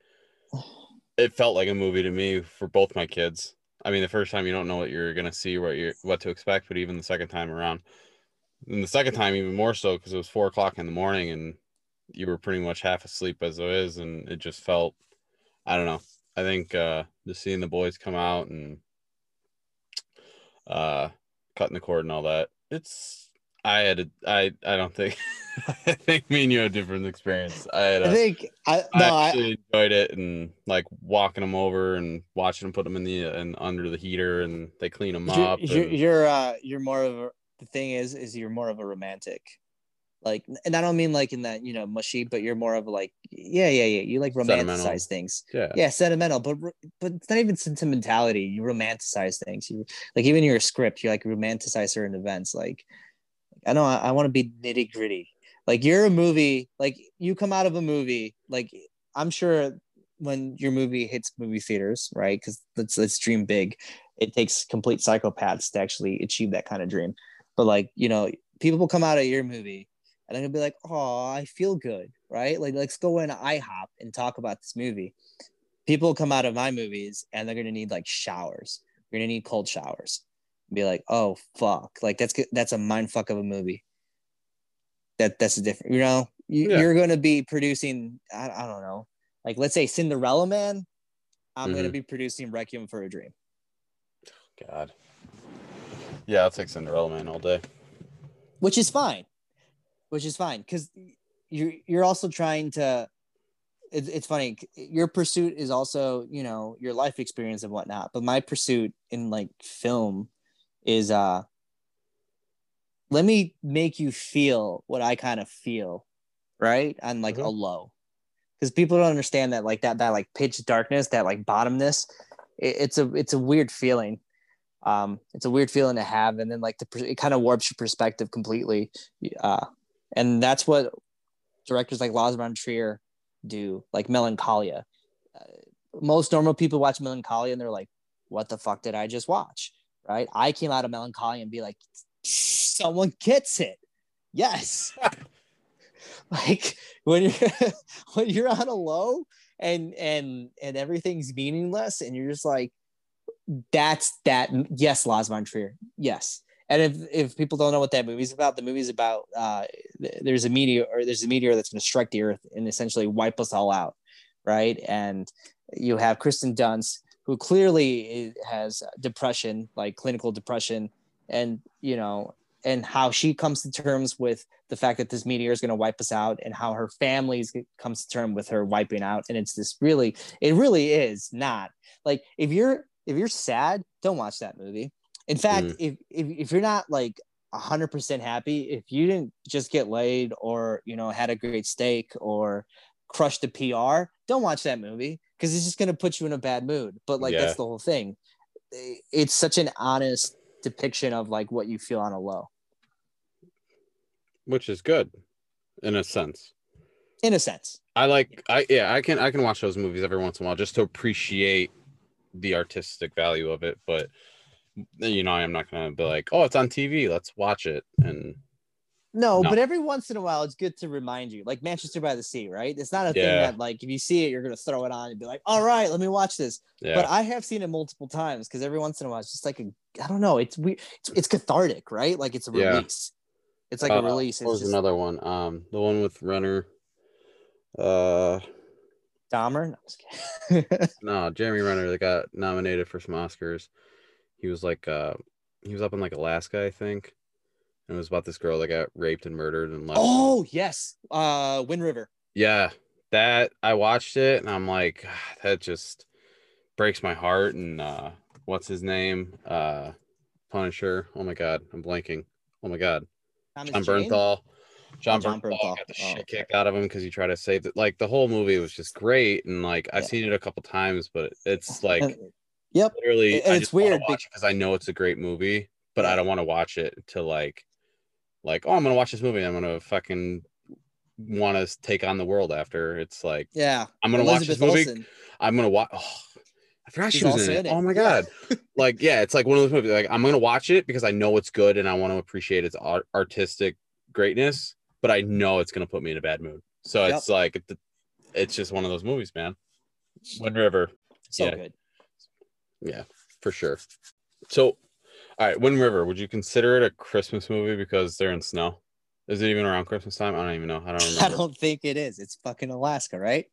[SPEAKER 1] it felt like a movie to me for both my kids i mean the first time you don't know what you're gonna see what you're what to expect but even the second time around And the second time, even more so, because it was four o'clock in the morning and you were pretty much half asleep as it is, and it just felt, I don't know. I think uh, just seeing the boys come out and uh, cutting the cord and all that, it's. I had a, I I don't think I think me and you had a different experience. I had a,
[SPEAKER 2] I think I no
[SPEAKER 1] I
[SPEAKER 2] I,
[SPEAKER 1] actually enjoyed it and like walking them over and watching them put them in the and under the heater and they clean them
[SPEAKER 2] you're,
[SPEAKER 1] up.
[SPEAKER 2] you're,
[SPEAKER 1] and-
[SPEAKER 2] you're uh you're more of a the thing is is you're more of a romantic like and i don't mean like in that you know mushy but you're more of like yeah yeah yeah you like romanticize things
[SPEAKER 1] yeah,
[SPEAKER 2] yeah sentimental but but it's not even sentimentality you romanticize things you like even your script you like romanticize certain events like i know i, I want to be nitty gritty like you're a movie like you come out of a movie like i'm sure when your movie hits movie theaters right because let's let's dream big it takes complete psychopaths to actually achieve that kind of dream. But like you know people will come out of your movie and they're gonna be like oh i feel good right? Like let's go in ihop and talk about this movie. People come out of my movies and they're gonna need like showers. You're gonna need cold showers be like oh fuck like that's good that's a mind fuck of a movie that that's a different you know you,
[SPEAKER 1] Yeah.
[SPEAKER 2] you're gonna be producing I, I don't know like let's say cinderella man i'm gonna
[SPEAKER 1] Mhm.
[SPEAKER 2] be producing requiem for a dream
[SPEAKER 1] God. Yeah, I'll take Cinderella Man all day.
[SPEAKER 2] which is fine which is fine because you're you're also trying to it's, it's funny your pursuit is also you know your life experience and whatnot but my pursuit in like film is uh let me make you feel what i kind of feel right? On like
[SPEAKER 1] Mhm.
[SPEAKER 2] a low. Because people don't understand that like that that like pitch darkness that like bottomness it, it's a it's a weird feeling. Um it's a weird feeling to have and then like the it kind of warps your perspective completely uh and that's what directors like Lars von Trier do like Melancholia. Uh, most normal people watch Melancholia and they're like what the fuck did I just watch right? I came out of Melancholia and be like someone gets it. Yes. Like when you're when you're on a low and and and everything's meaningless and you're just like that's that yes Lars von Trier. Yes. And if if people don't know what that movie's about the movie's about uh th- there's a meteor or there's a meteor that's going to strike the earth and essentially wipe us all out right? And you have Kirsten Dunst who clearly has depression like clinical depression and you know and how she comes to terms with the fact that this meteor is going to wipe us out and how her family comes to term with her wiping out and it's this really it really is not like if you're if you're sad don't watch that movie in fact
[SPEAKER 1] Mm.
[SPEAKER 2] if, if if you're not like 100% happy if you didn't just get laid or you know had a great steak or crushed the pr don't watch that movie because it's just going to put you in a bad mood but like
[SPEAKER 1] Yeah.
[SPEAKER 2] that's the whole thing it's such an honest depiction of like what you feel on a low
[SPEAKER 1] which is good in a sense.
[SPEAKER 2] in a sense
[SPEAKER 1] I like I yeah, I can I can watch those movies every once in a while just to appreciate the artistic value of it, but you know, I'm not gonna be like, oh, it's on TV, let's watch it. And
[SPEAKER 2] No,
[SPEAKER 1] No.
[SPEAKER 2] but every once in a while, it's good to remind you, like Manchester by the Sea, right? It's not a thing that, like, if you see it, you're gonna throw it on and be like, "All right, let me watch this."
[SPEAKER 1] yeah,
[SPEAKER 2] But I have seen it multiple times because every once in a while, it's just like a, I don't know, it's we, it's, it's cathartic, right? Like it's a
[SPEAKER 1] Yeah.
[SPEAKER 2] release. It's like
[SPEAKER 1] Uh,
[SPEAKER 2] a release.
[SPEAKER 1] what
[SPEAKER 2] It's
[SPEAKER 1] was
[SPEAKER 2] just
[SPEAKER 1] another one? Um, the one with Renner. Uh,
[SPEAKER 2] Dahmer. No, I'm just kidding.
[SPEAKER 1] no, Jeremy Renner that got nominated for some Oscars. He was like, uh, he was up in like Alaska, I think, it was about this girl that got raped and murdered and left.
[SPEAKER 2] oh yes, uh, Wind River.
[SPEAKER 1] yeah, that I watched it and I'm like, "Ah, that just breaks my heart. And uh, what's his name? Uh, Punisher. Oh my god, I'm blanking. Oh my god,
[SPEAKER 2] Thomas
[SPEAKER 1] John
[SPEAKER 2] Jane?
[SPEAKER 1] Bernthal. Jon,
[SPEAKER 2] Oh, Jon
[SPEAKER 1] Bernthal,
[SPEAKER 2] Bernthal.
[SPEAKER 1] got the
[SPEAKER 2] Oh,
[SPEAKER 1] shit
[SPEAKER 2] okay.
[SPEAKER 1] kicked out of him because he tried to save it. Like the whole movie was just great, and like I've
[SPEAKER 2] Yeah.
[SPEAKER 1] seen it a couple times, but it's like
[SPEAKER 2] yep.
[SPEAKER 1] literally,
[SPEAKER 2] it's weird
[SPEAKER 1] because I know it's a great movie, but I don't want to watch it to like, like oh, I'm gonna watch this movie. I'm gonna fucking want to take on the world after. It's like
[SPEAKER 2] Yeah.
[SPEAKER 1] I'm gonna watch this movie.
[SPEAKER 2] Olsen.
[SPEAKER 1] I'm gonna watch. Oh, I forgot
[SPEAKER 2] She's
[SPEAKER 1] she was in it.
[SPEAKER 2] it.
[SPEAKER 1] Oh my god! like yeah, it's like one of those movies. Like I'm gonna watch it because I know it's good and I want to appreciate its art- artistic greatness, but I know it's gonna put me in a bad mood. So
[SPEAKER 2] Yep.
[SPEAKER 1] it's like it's just one of those movies, man. Wind River
[SPEAKER 2] So
[SPEAKER 1] Yeah.
[SPEAKER 2] good.
[SPEAKER 1] Yeah, for sure. So, All right, Wind River. Would you consider it a Christmas movie because they're in snow? Is it even around Christmas time? I don't even know. I don't remember.
[SPEAKER 2] I don't think it is. It's fucking Alaska, right?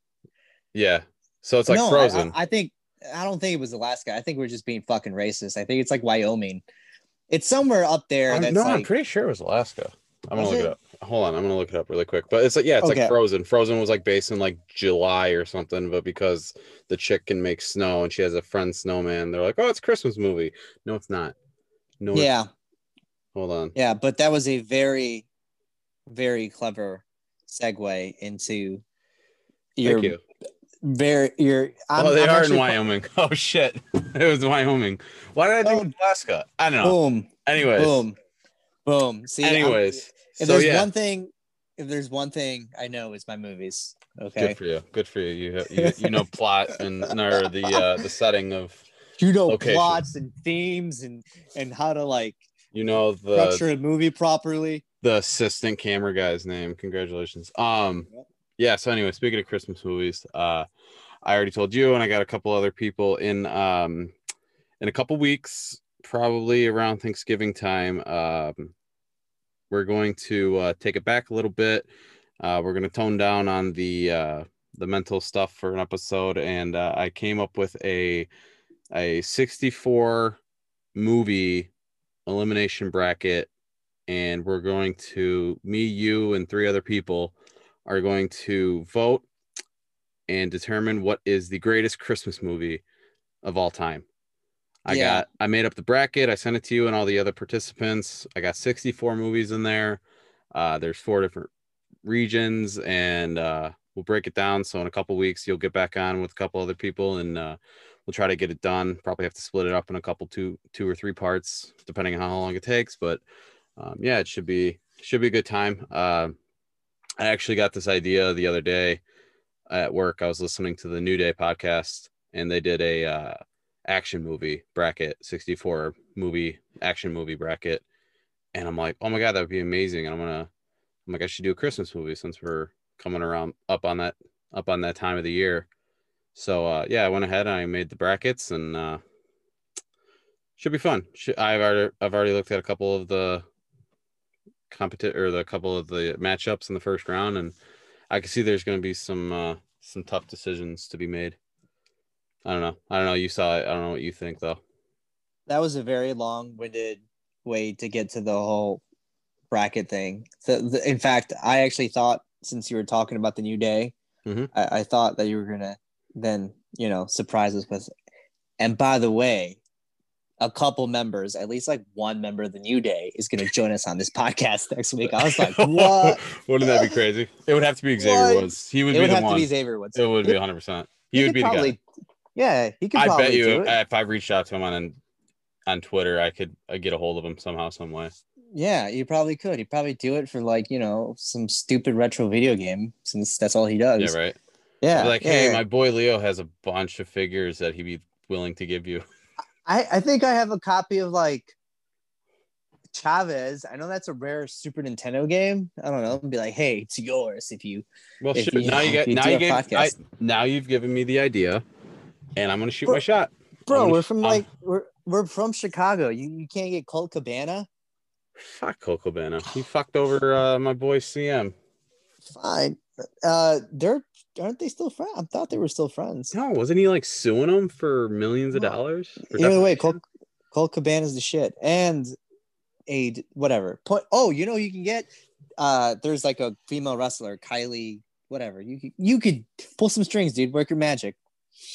[SPEAKER 1] Yeah. So it's like
[SPEAKER 2] no,
[SPEAKER 1] Frozen.
[SPEAKER 2] I, I, I think I don't think it was Alaska. I think we're just being fucking racist. I think it's like Wyoming. It's somewhere up there.
[SPEAKER 1] I'm-
[SPEAKER 2] That's
[SPEAKER 1] no,
[SPEAKER 2] like,
[SPEAKER 1] I'm pretty sure it was Alaska. I'm gonna look it?
[SPEAKER 2] it?
[SPEAKER 1] up. Hold on, I'm gonna look it up really quick. But it's like yeah, it's
[SPEAKER 2] Okay.
[SPEAKER 1] like Frozen. Frozen was like based in like July or something, but because the chick can make snow and she has a friend snowman, they're like, oh, it's a Christmas movie. No, it's not. No,
[SPEAKER 2] yeah,
[SPEAKER 1] Hold on.
[SPEAKER 2] yeah. But that was a very, very clever segue into your
[SPEAKER 1] Thank you.
[SPEAKER 2] very your. I'm,
[SPEAKER 1] oh, they
[SPEAKER 2] I'm
[SPEAKER 1] are in Wyoming. Oh shit, it was Wyoming. Why did I think
[SPEAKER 2] Oh.
[SPEAKER 1] Alaska? I don't know.
[SPEAKER 2] Boom,
[SPEAKER 1] Anyways,
[SPEAKER 2] boom, boom. See, I'm-
[SPEAKER 1] anyways.
[SPEAKER 2] if
[SPEAKER 1] so
[SPEAKER 2] there's
[SPEAKER 1] yeah,
[SPEAKER 2] one thing, if there's one thing I know is my movies. Okay,
[SPEAKER 1] good for you. Good for you. You you, you know plot and, and or the uh, the setting of
[SPEAKER 2] you know
[SPEAKER 1] Location.
[SPEAKER 2] plots and themes and and how to like
[SPEAKER 1] you know the
[SPEAKER 2] structure a movie properly.
[SPEAKER 1] the assistant camera guy's name. Congratulations. Um, yeah. So anyway, speaking of Christmas movies, uh, I already told you, and I got a couple other people in um, in a couple weeks, probably around Thanksgiving time. Um, we're going to uh, take it back a little bit. Uh, we're going to tone down on the uh, the mental stuff for an episode, and uh, I came up with a a 64 movie elimination bracket and we're going to me you and three other people are going to vote and determine what is the greatest christmas movie of all time. I
[SPEAKER 2] Yeah.
[SPEAKER 1] got i made up the bracket i sent it to you and all the other participants. I got 64 movies in there. Uh, there's four different regions and uh, we'll break it down. So in a couple weeks you'll get back on with a couple other people and uh, we'll try to get it done. Probably have to split it up in a couple two two or three parts depending on how long it takes but um, yeah it should be should be a good time. Uh, i actually got this idea the other day at work. I was listening to the new day podcast and they did a uh, action movie bracket 64 movie action movie bracket and i'm like oh my god that would be amazing and i'm gonna i'm like i should do a christmas movie since we're coming around up on that up on that time of the year so uh, yeah i went ahead and i made the brackets and uh, should be fun. Should, i've already i've already looked at a couple of the competi- or the couple of the matchups in the first round and i can see there's going to be some uh, some tough decisions to be made. I don't know. I don't know. You saw it. I don't know what you think though.
[SPEAKER 2] That was a very long-winded way to get to the whole bracket thing. So, the, in fact, I actually thought since you were talking about the new day,
[SPEAKER 1] Mhm.
[SPEAKER 2] I, I thought that you were gonna then you know surprise us with. And by the way, a couple members, at least like one member of the new day, is gonna join us on this podcast next week. I was like, what?
[SPEAKER 1] wouldn't that be crazy it would have to be xavier
[SPEAKER 2] What?
[SPEAKER 1] woods he would
[SPEAKER 2] it
[SPEAKER 1] be
[SPEAKER 2] would
[SPEAKER 1] the
[SPEAKER 2] have
[SPEAKER 1] one
[SPEAKER 2] to be Xavier Woods.
[SPEAKER 1] it would be 100% he, would
[SPEAKER 2] could
[SPEAKER 1] be the
[SPEAKER 2] probably,
[SPEAKER 1] guy
[SPEAKER 2] Yeah, he could
[SPEAKER 1] i bet you if i reached out to him on on twitter i could uh, get a hold of him somehow some way
[SPEAKER 2] Yeah, you probably could. He'd probably do it for like, you know, some stupid retro video game since that's all he does.
[SPEAKER 1] yeah right
[SPEAKER 2] Yeah.
[SPEAKER 1] Like
[SPEAKER 2] yeah,
[SPEAKER 1] hey
[SPEAKER 2] yeah.
[SPEAKER 1] my boy leo has a bunch of figures that he'd be willing to give you
[SPEAKER 2] I, I think I have a copy of like Chavez. I know that's a rare Super Nintendo game. I don't know. Be like, hey, it's yours if you
[SPEAKER 1] well
[SPEAKER 2] If
[SPEAKER 1] shit,
[SPEAKER 2] you-
[SPEAKER 1] now you get
[SPEAKER 2] you
[SPEAKER 1] now you gave I, now you've given me the idea and i'm gonna shoot
[SPEAKER 2] Bro-
[SPEAKER 1] my shot
[SPEAKER 2] Bro, we're from
[SPEAKER 1] I'm-
[SPEAKER 2] like we're we're from Chicago. You you can't get Colt Cabana?
[SPEAKER 1] fuck Coco Cabana. he fucked over uh, my boy cm
[SPEAKER 2] Fine. Uh they're aren't they still friends? I thought they were still friends.
[SPEAKER 1] no wasn't he like suing them for millions of dollars for
[SPEAKER 2] Either way,
[SPEAKER 1] defamation?
[SPEAKER 2] Colt, Colt Cabana's the shit. And a d- whatever. Point oh, you know you can get uh there's like a female wrestler, Kylie, whatever. You could you could pull some strings, dude. Work your magic.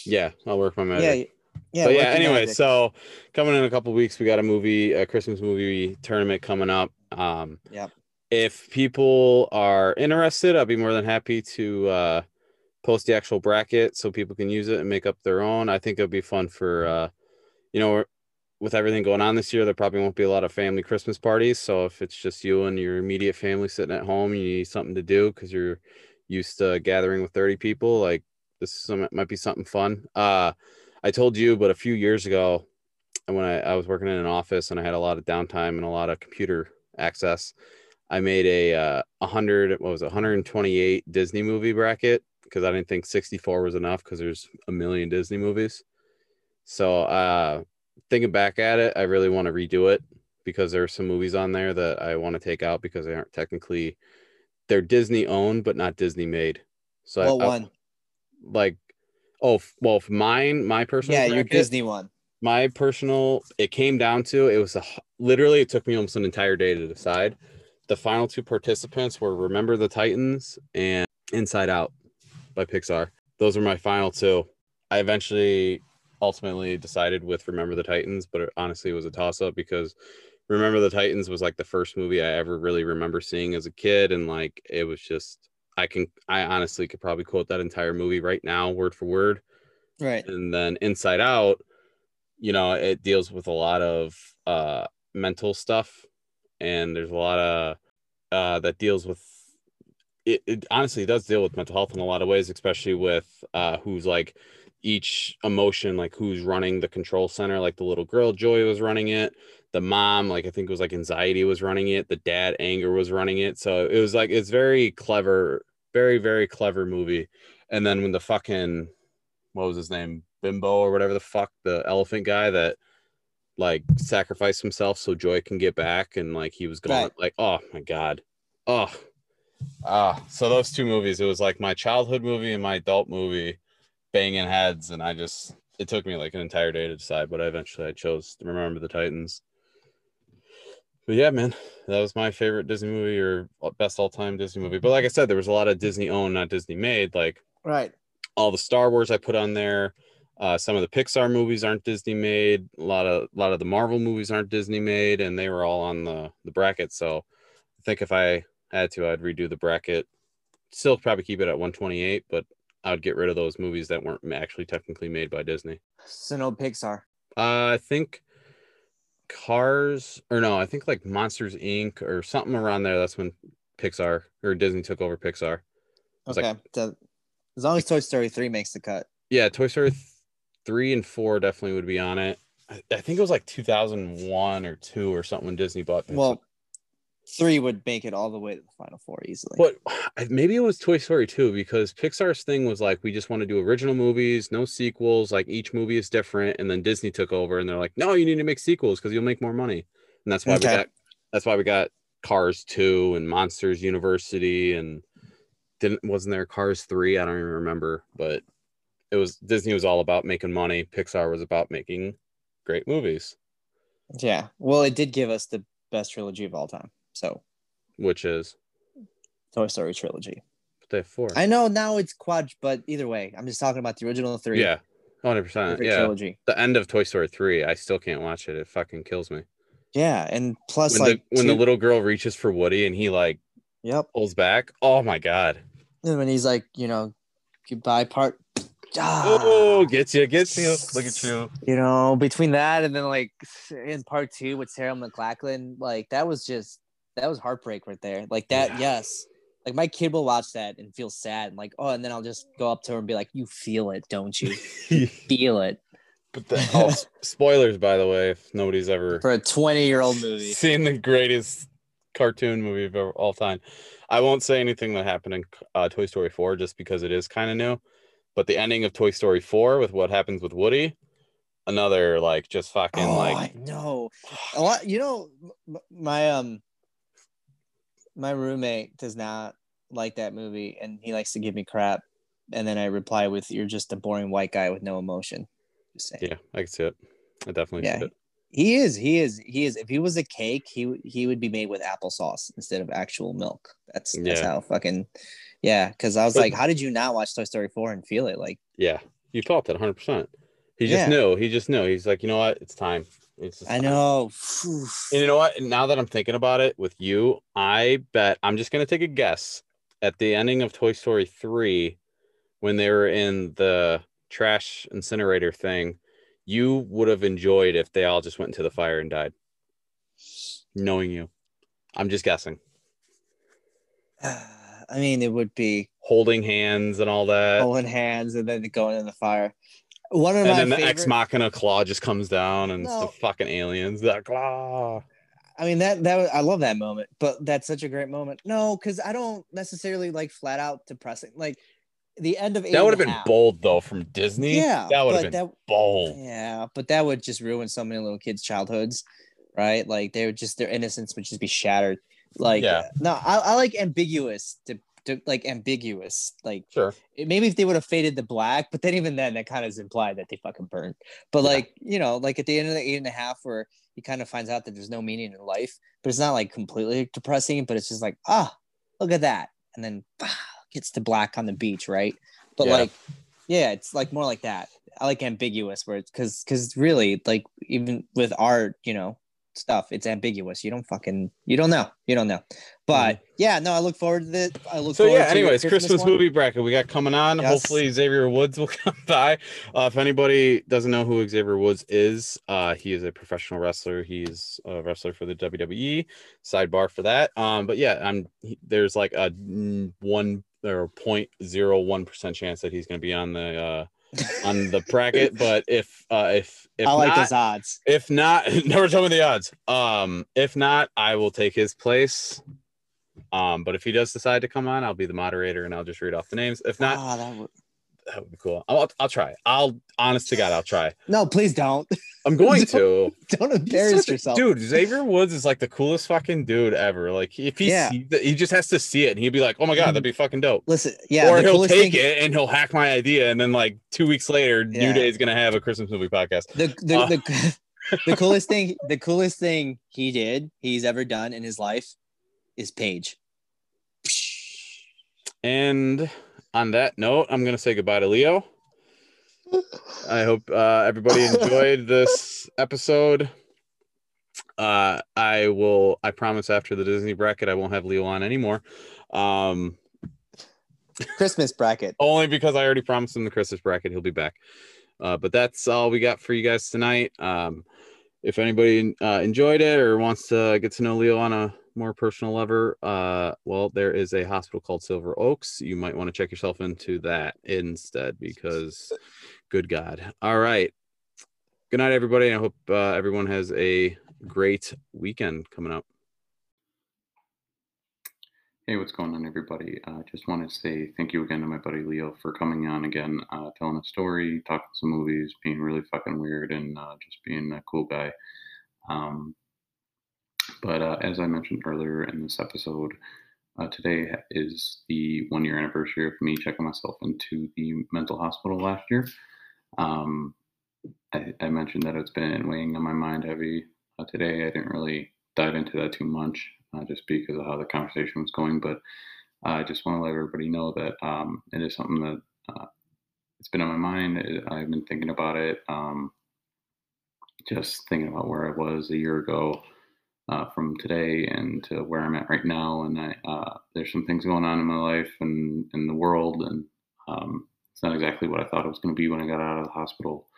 [SPEAKER 1] yeah i'll work my magic
[SPEAKER 2] Yeah. Yeah.
[SPEAKER 1] but yeah, anyway,
[SPEAKER 2] magic.
[SPEAKER 1] so coming in a couple weeks, we got a movie, a Christmas movie tournament coming up. Um,
[SPEAKER 2] Yep.
[SPEAKER 1] If people are interested, I'll be more than happy to uh, post the actual bracket so people can use it and make up their own. I think it'll be fun for, uh, you know, with everything going on this year, there probably won't be a lot of family Christmas parties. So if it's just you and your immediate family sitting at home, you need something to do because you're used to gathering with 30 people, like this is some, might be something fun. Uh, I told you, but a few years ago, when I, I was working in an office and I had a lot of downtime and a lot of computer access, I made a uh, 100, what was it, 128 Disney movie bracket because I didn't think 64 was enough because there's a million Disney movies. So, uh, thinking back at it, I really want to redo it because there are some movies on there that I want to take out because they aren't technically they're Disney owned but not Disney made. So
[SPEAKER 2] what
[SPEAKER 1] I,
[SPEAKER 2] one?
[SPEAKER 1] I, like oh well mine my personal
[SPEAKER 2] yeah your Disney one.
[SPEAKER 1] My personal it came down to it was a literally it took me almost an entire day to decide. The final two participants were Remember the Titans and Inside Out by Pixar. Those are my final two. I eventually ultimately decided with Remember the Titans, but it honestly was a toss up because Remember the Titans was like the first movie I ever really remember seeing as a kid. And like it was just, I can, I honestly could probably quote that entire movie right now, word for word.
[SPEAKER 2] Right.
[SPEAKER 1] And then Inside Out, you know, it deals with a lot of uh, mental stuff. And there's a lot of uh, that deals with it, it honestly does deal with mental health in a lot of ways, especially with uh, who's like each emotion, like who's running the control center. Like the little girl, Joy, was running it. The mom, like I think it was like anxiety, was running it. The dad, anger, was running it. So it was like it's very clever, very very clever movie. And then when the fucking what was his name, Bimbo or whatever the fuck, the elephant guy that like sacrificed himself so Joy can get back, and like he was going right. like, oh my god, oh Ah, so those two movies, it was like my childhood movie and my adult movie banging heads, and I just it took me like an entire day to decide, but I eventually I chose to remember the Titans. But yeah, man, that was my favorite Disney movie or best all time Disney movie. But like I said, there was a lot of Disney owned, not Disney made. Like
[SPEAKER 2] right,
[SPEAKER 1] all the Star Wars I put on there. Uh, some of the Pixar movies aren't Disney made. A lot of a lot of the Marvel movies aren't Disney made, and they were all on the the bracket. So I think if I had to, I'd redo the bracket. Still probably keep it at 128, but I would get rid of those movies that weren't actually technically made by Disney.
[SPEAKER 2] So no Pixar.
[SPEAKER 1] Uh, I think Cars, or no, I think like Monsters Inc. or something around there. That's when Pixar or Disney took over Pixar.
[SPEAKER 2] Okay, like, so, as long as Toy Story three makes the cut.
[SPEAKER 1] Yeah, Toy Story three and four definitely would be on it. I, I, think it was like 2001 or two or something when Disney bought.
[SPEAKER 2] Pixar. Well, three would make it all the way to the final four easily.
[SPEAKER 1] But maybe it was Toy Story 2 because Pixar's thing was like, we just want to do original movies, no sequels. Like each movie is different. And then Disney took over and they're like, no, you need to make sequels because you'll make more money. And that's why okay. we got, that's why we got Cars 2 and Monsters University. And didn't, wasn't there Cars 3? I don't even remember, but it was Disney was all about making money. Pixar was about making great movies.
[SPEAKER 2] Yeah. Well, it did give us the best trilogy of all time. So,
[SPEAKER 1] which is
[SPEAKER 2] Toy Story trilogy.
[SPEAKER 1] But they have four.
[SPEAKER 2] I know now it's quad, but either way, I'm just talking about the original three.
[SPEAKER 1] Yeah, hundred percent. Yeah, trilogy. The end of Toy Story three, I still can't watch it. It fucking kills me.
[SPEAKER 2] Yeah, and plus,
[SPEAKER 1] when
[SPEAKER 2] like
[SPEAKER 1] the, when two... the little girl reaches for Woody and he like,
[SPEAKER 2] yep,
[SPEAKER 1] pulls back. Oh my god.
[SPEAKER 2] And when he's like, you know, goodbye part.
[SPEAKER 1] Ah. Oh, gets you, gets you. Look at you.
[SPEAKER 2] You know, between that and then like in part two with Sarah McLachlan, like that was just that was heartbreak right there. Like that, yeah. yes. Like my kid will watch that and feel sad and like, oh, and then I'll just go up to her and be like, "You feel it, don't you? feel it."
[SPEAKER 1] But the oh, spoilers, by the way, if nobody's ever
[SPEAKER 2] for a twenty-year-old movie
[SPEAKER 1] seen the greatest cartoon movie of all time. I won't say anything that happened in uh, Toy Story 4 just because it is kind of new. But the ending of Toy Story 4 with what happens with Woody, another like just fucking oh, like
[SPEAKER 2] no, a lot. You know, my um my roommate does not like that movie and he likes to give me crap. And then i reply with you're just a boring white guy with no emotion.
[SPEAKER 1] Yeah i can see it. I definitely yeah, see it.
[SPEAKER 2] He is he is he is. If he was a cake he he would be made with applesauce instead of actual milk. That's that's yeah. how fucking yeah because i was but, like how did you not watch toy story 4 and feel it? Like
[SPEAKER 1] yeah you felt it 100% he just yeah. knew he just knew. He's like you know what? It's time it's
[SPEAKER 2] I know.
[SPEAKER 1] And you know what? Now that I'm thinking about it with you, I bet I'm just gonna take a guess at the ending of Toy Story 3 when they were in the trash incinerator thing, you would have enjoyed if they all just went into the fire and died. Knowing you. I'm just guessing.
[SPEAKER 2] I mean, it would be
[SPEAKER 1] holding hands and all that.
[SPEAKER 2] Holding hands and then going in the fire. One
[SPEAKER 1] of and my then the ex machina claw just comes down and no. the fucking aliens that ah. claw.
[SPEAKER 2] I mean that that I love that moment, but that's such a great moment. No, because I don't necessarily like flat out depressing. Like the end of
[SPEAKER 1] that would have been half. bold though from Disney.
[SPEAKER 2] Yeah,
[SPEAKER 1] that would have been that, bold.
[SPEAKER 2] Yeah, but that would just ruin so many little kids' childhoods. right? Like they would just their innocence would just be shattered. Like yeah. no, I, I like ambiguous to like ambiguous. Like
[SPEAKER 1] sure,
[SPEAKER 2] maybe if they would have faded the black, but then even then that kind of is implied that they fucking burned. But yeah. like you know, like at the end of the eight and a half, where he kind of finds out that there's no meaning in life, but it's not like completely depressing, but it's just like ah, look at that, and then ah, gets to black on the beach, right? But yeah. like yeah, it's like more like that. I like ambiguous where it's because because really like even with art, you know, stuff. It's ambiguous. You don't fucking you don't know. You don't know. But mm-hmm. yeah, no, I look forward to it. I look
[SPEAKER 1] so yeah, anyways, Christmas, movie bracket we got coming on. Yes. Hopefully Xavier Woods will come by. Uh, if anybody doesn't know who Xavier Woods is, uh, he is a professional wrestler. He's a wrestler for the WWE. Sidebar for that. Um, but yeah, I'm there's like a one or 0.01 percent chance that he's going to be on the uh on the bracket, but if uh if if
[SPEAKER 2] I like
[SPEAKER 1] not,
[SPEAKER 2] his odds.
[SPEAKER 1] If not, never tell me the odds. Um, if not, I will take his place. Um, but if he does decide to come on, I'll be the moderator and I'll just read off the names. If not, oh, would that would be cool. I'll, I'll try. I'll honest to God, I'll try.
[SPEAKER 2] No, please don't.
[SPEAKER 1] I'm going to.
[SPEAKER 2] Don't embarrass yourself,
[SPEAKER 1] dude. Xavier Woods is like the coolest fucking dude ever. Like if he yeah. sees he just has to see it and he'd be like, oh my god, that'd be fucking dope.
[SPEAKER 2] Listen, yeah,
[SPEAKER 1] or he'll take thing... it and he'll hack my idea, and then like two weeks later, yeah. New Day is gonna have a Christmas movie podcast.
[SPEAKER 2] The the, uh, the, the coolest thing, the coolest thing he did, he's ever done in his life, is Paige.
[SPEAKER 1] And on that note, I'm gonna say goodbye to Leo. I hope uh, everybody enjoyed this episode. Uh, I will. I promise after the Disney bracket, I won't have Leo on anymore. Um,
[SPEAKER 2] Christmas bracket.
[SPEAKER 1] only because I already promised him the Christmas bracket. He'll be back. Uh, but that's all we got for you guys tonight. Um, if anybody uh, enjoyed it or wants to get to know Leo on a more personal level, uh, well, there is a hospital called Silver Oaks. You might want to check yourself into that instead because Good God. All right. Good night, everybody. I hope uh, everyone has a great weekend coming up.
[SPEAKER 3] Hey, what's going on, everybody? I uh, just want to say thank you again to my buddy Leo for coming on again, uh, telling a story, talking some movies, being really fucking weird, and uh, just being a cool guy. Um, but uh, as I mentioned earlier in this episode, uh, today is the one year anniversary of me checking myself into the mental hospital last year. Um, I, I, mentioned that it's been weighing on my mind heavy uh, today. I didn't really dive into that too much uh, just because of how the conversation was going, but I just want to let everybody know that um, it is something that uh, it's been on my mind. I've been thinking about it, um, just thinking about where I was a year ago. Uh, from today and to where I'm at right now, and I, uh, there's some things going on in my life and in the world, and um, it's not exactly what I thought it was going to be when I got out of the hospital.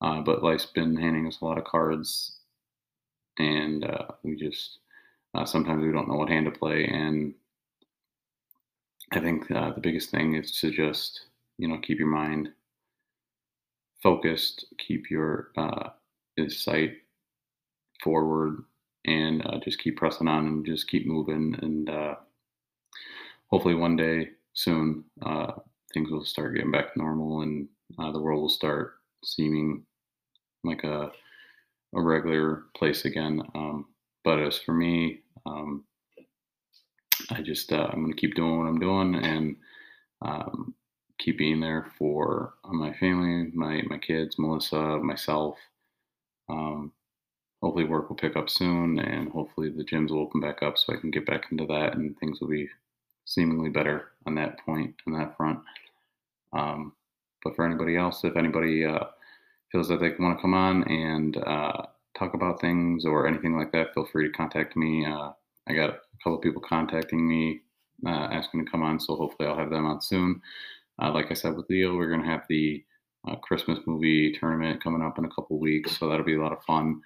[SPEAKER 3] Uh, but life's been handing us a lot of cards, and uh, we just uh, sometimes we don't know what hand to play. And I think uh, the biggest thing is to just you know keep your mind focused, keep your sight forward, and uh, just keep pressing on and just keep moving. And hopefully, one day soon things will start getting back to normal and uh, the world will start seeming like a, a regular place again. Um, but as for me, um, I just uh, I'm gonna keep doing what I'm doing and um, keep being there for my family, my my kids, Melissa, myself. Um, hopefully, work will pick up soon, and hopefully the gyms will open back up so I can get back into that, and things will be seemingly better on that point on that front. Um, but for anybody else, if anybody uh, feels that they want to come on and uh, talk about things or anything like that, feel free to contact me. Uh, I got a couple people contacting me uh, asking to come on, so hopefully I'll have them on soon. Uh, like I said with Leo, we're going to have the uh, Christmas movie tournament coming up in a couple weeks, so that'll be a lot of fun.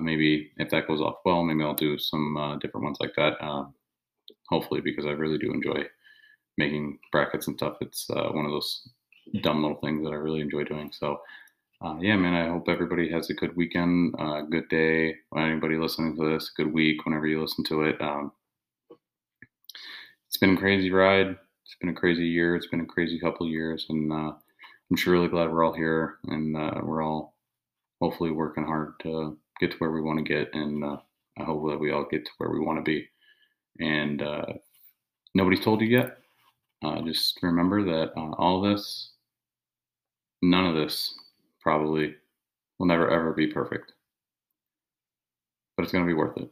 [SPEAKER 3] Maybe if that goes off well, maybe I'll do some different ones like that. hopefully, because I really do enjoy making brackets and stuff. It's uh, one of those dumb little things that I really enjoy doing. So, uh, yeah, man, I hope everybody has a good weekend, uh, good day. Anybody listening to this, good week whenever you listen to it. Um, it's been a crazy ride. It's been a crazy year. It's been a crazy couple years, and uh, I'm sure really glad we're all here and uh, we're all hopefully working hard to get to where we want to get, and uh, I hope that we all get to where we want to be. And uh, nobody's told you yet. Uh, just remember that uh, all this, none of this, probably will never ever be perfect, but it's going to be worth it.